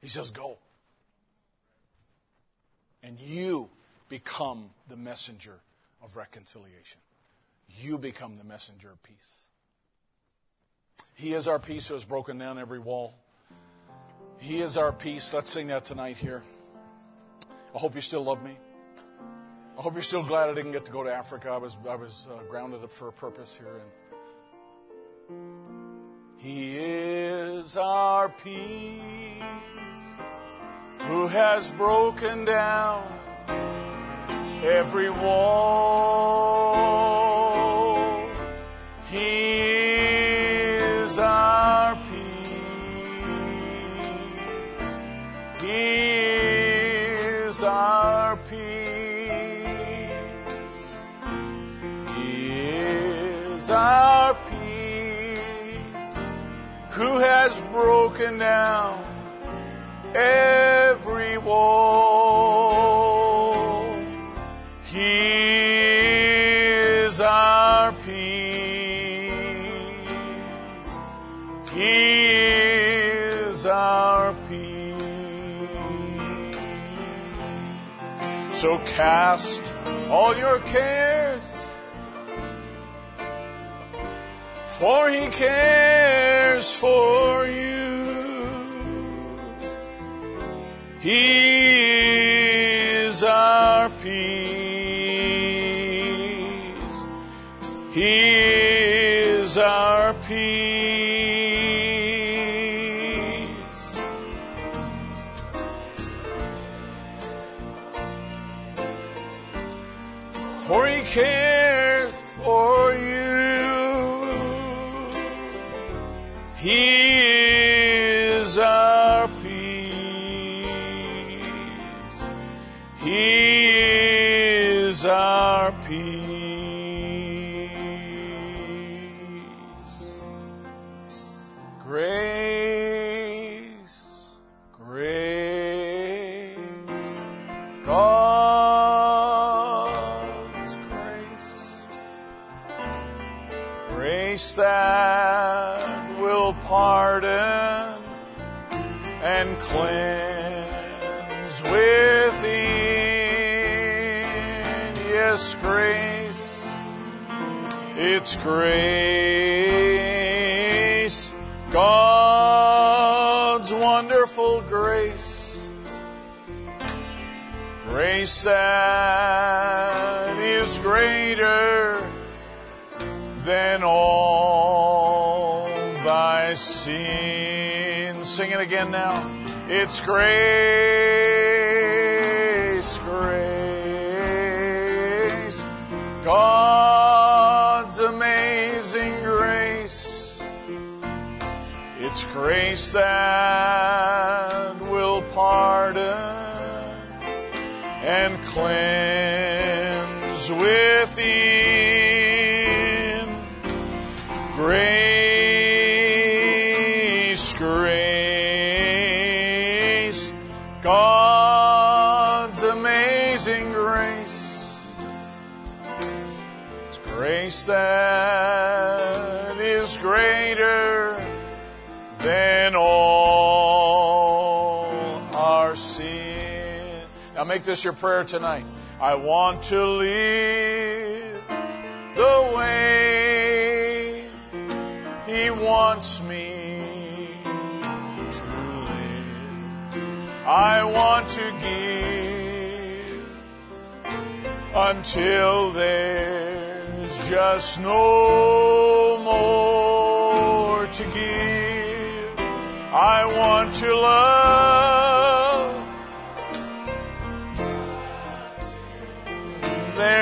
He says go. And you become the messenger of reconciliation. You become the messenger of peace. He is our peace who has broken down every wall. He is our peace. Let's sing that tonight here. I hope you still love me. I hope you're still glad I didn't get to go to Africa. I was, I was uh, grounded up for a purpose here. And he is our peace who has broken down every wall. Who has broken down every wall. He is our peace. He is our peace. So cast all your cares, for he cares for you. He is our peace. He is our peace. Is grace, God's wonderful grace, grace that is greater than all thy sin. Sing it again now. It's grace, grace, God's It's grace that will pardon and cleanse within. This your prayer tonight. I want to live the way He wants me to live. I want to give until there's just no more to give. I want to love.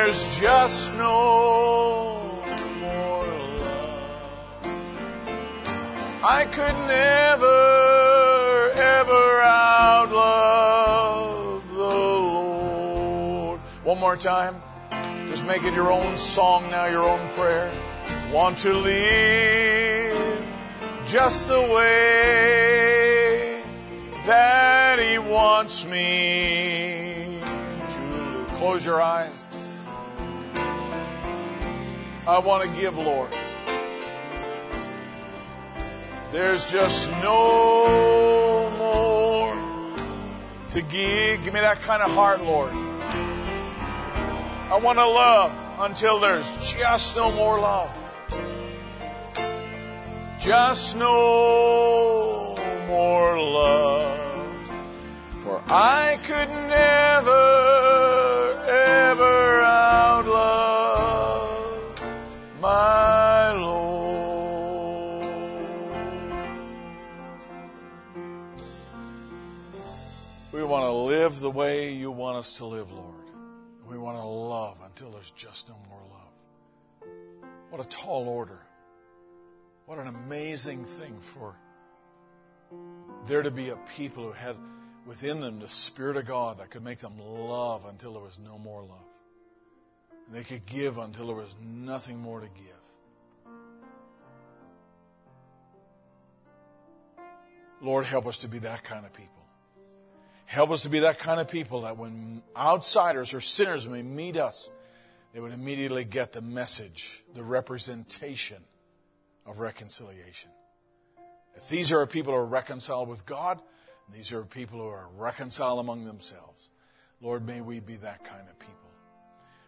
There's just no more love. I could never, ever outlove the Lord. One more time. Just make it your own song now, your own prayer. Want to live just the way that He wants me to live. Close your eyes. I want to give, Lord. There's just no more to give. Give me that kind of heart, Lord. I want to love until there's just no more love. Just no more love. For I could never, the way you want us to live, Lord. We want to love until there's just no more love. What a tall order. What an amazing thing for there to be a people who had within them the Spirit of God that could make them love until there was no more love. And they could give until there was nothing more to give. Lord, help us to be that kind of people. Help us to be that kind of people that when outsiders or sinners may meet us, they would immediately get the message, the representation of reconciliation. If these are people who are reconciled with God, and these are people who are reconciled among themselves, Lord, may we be that kind of people.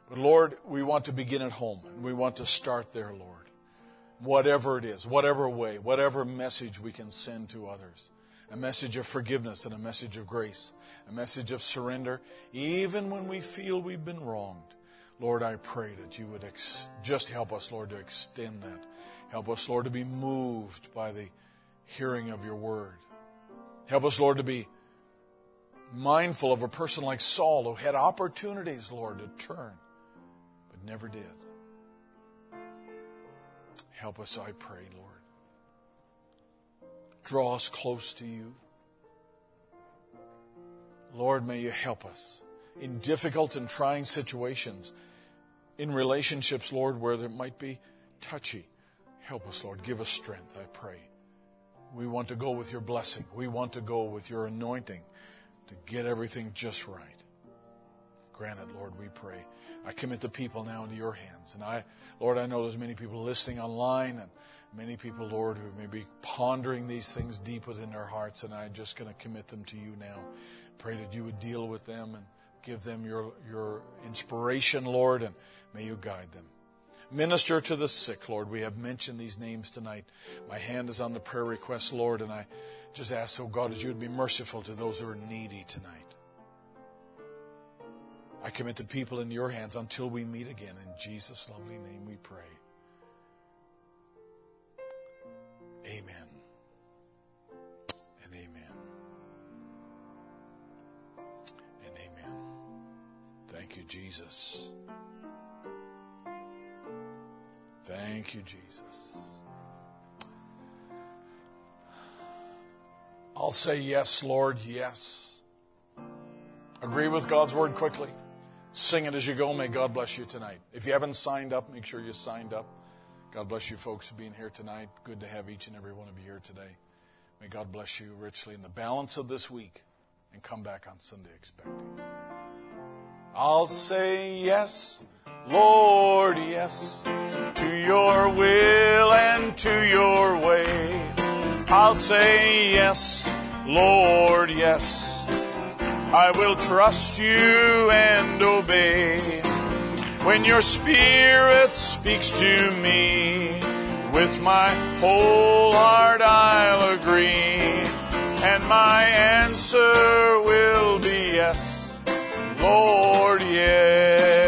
But Lord, we want to begin at home, and we want to start there, Lord. whatever it is, whatever way, whatever message we can send to others. A message of forgiveness and a message of grace, a message of surrender, even when we feel we've been wronged. Lord, I pray that you would ex- just help us, Lord, to extend that. Help us, Lord, to be moved by the hearing of your word. Help us, Lord, to be mindful of a person like Saul who had opportunities, Lord, to turn, but never did. Help us, I pray, Lord. Draw us close to you. Lord, may you help us in difficult and trying situations, in relationships, Lord, where there might be touchy. Help us, Lord. Give us strength, I pray. We want to go with your blessing. We want to go with your anointing to get everything just right. Grant it, Lord, we pray. I commit the people now into your hands. And I, Lord, I know there's many people listening online and many people, Lord, who may be pondering these things deep within their hearts. And I'm just going to commit them to you now. Pray that you would deal with them and give them your, your inspiration, Lord, and may you guide them. Minister to the sick, Lord. We have mentioned these names tonight. My hand is on the prayer request, Lord, and I just ask, oh God, as you would be merciful to those who are needy tonight. I commit the people in your hands until we meet again. In Jesus' lovely name we pray. Amen. And amen. And amen. Thank you, Jesus. Thank you, Jesus. I'll say yes, Lord, yes. Agree with God's word quickly. Sing it as you go. May God bless you tonight. If you haven't signed up, make sure you signed up. God bless you folks for being here tonight. Good to have each and every one of you here today. May God bless you richly in the balance of this week and come back on Sunday expecting. I'll say yes, Lord, yes, to your will and to your way. I'll say yes, Lord, yes. I will trust you and obey when your spirit speaks to me. With my whole heart I'll agree, and my answer will be yes, Lord, yes.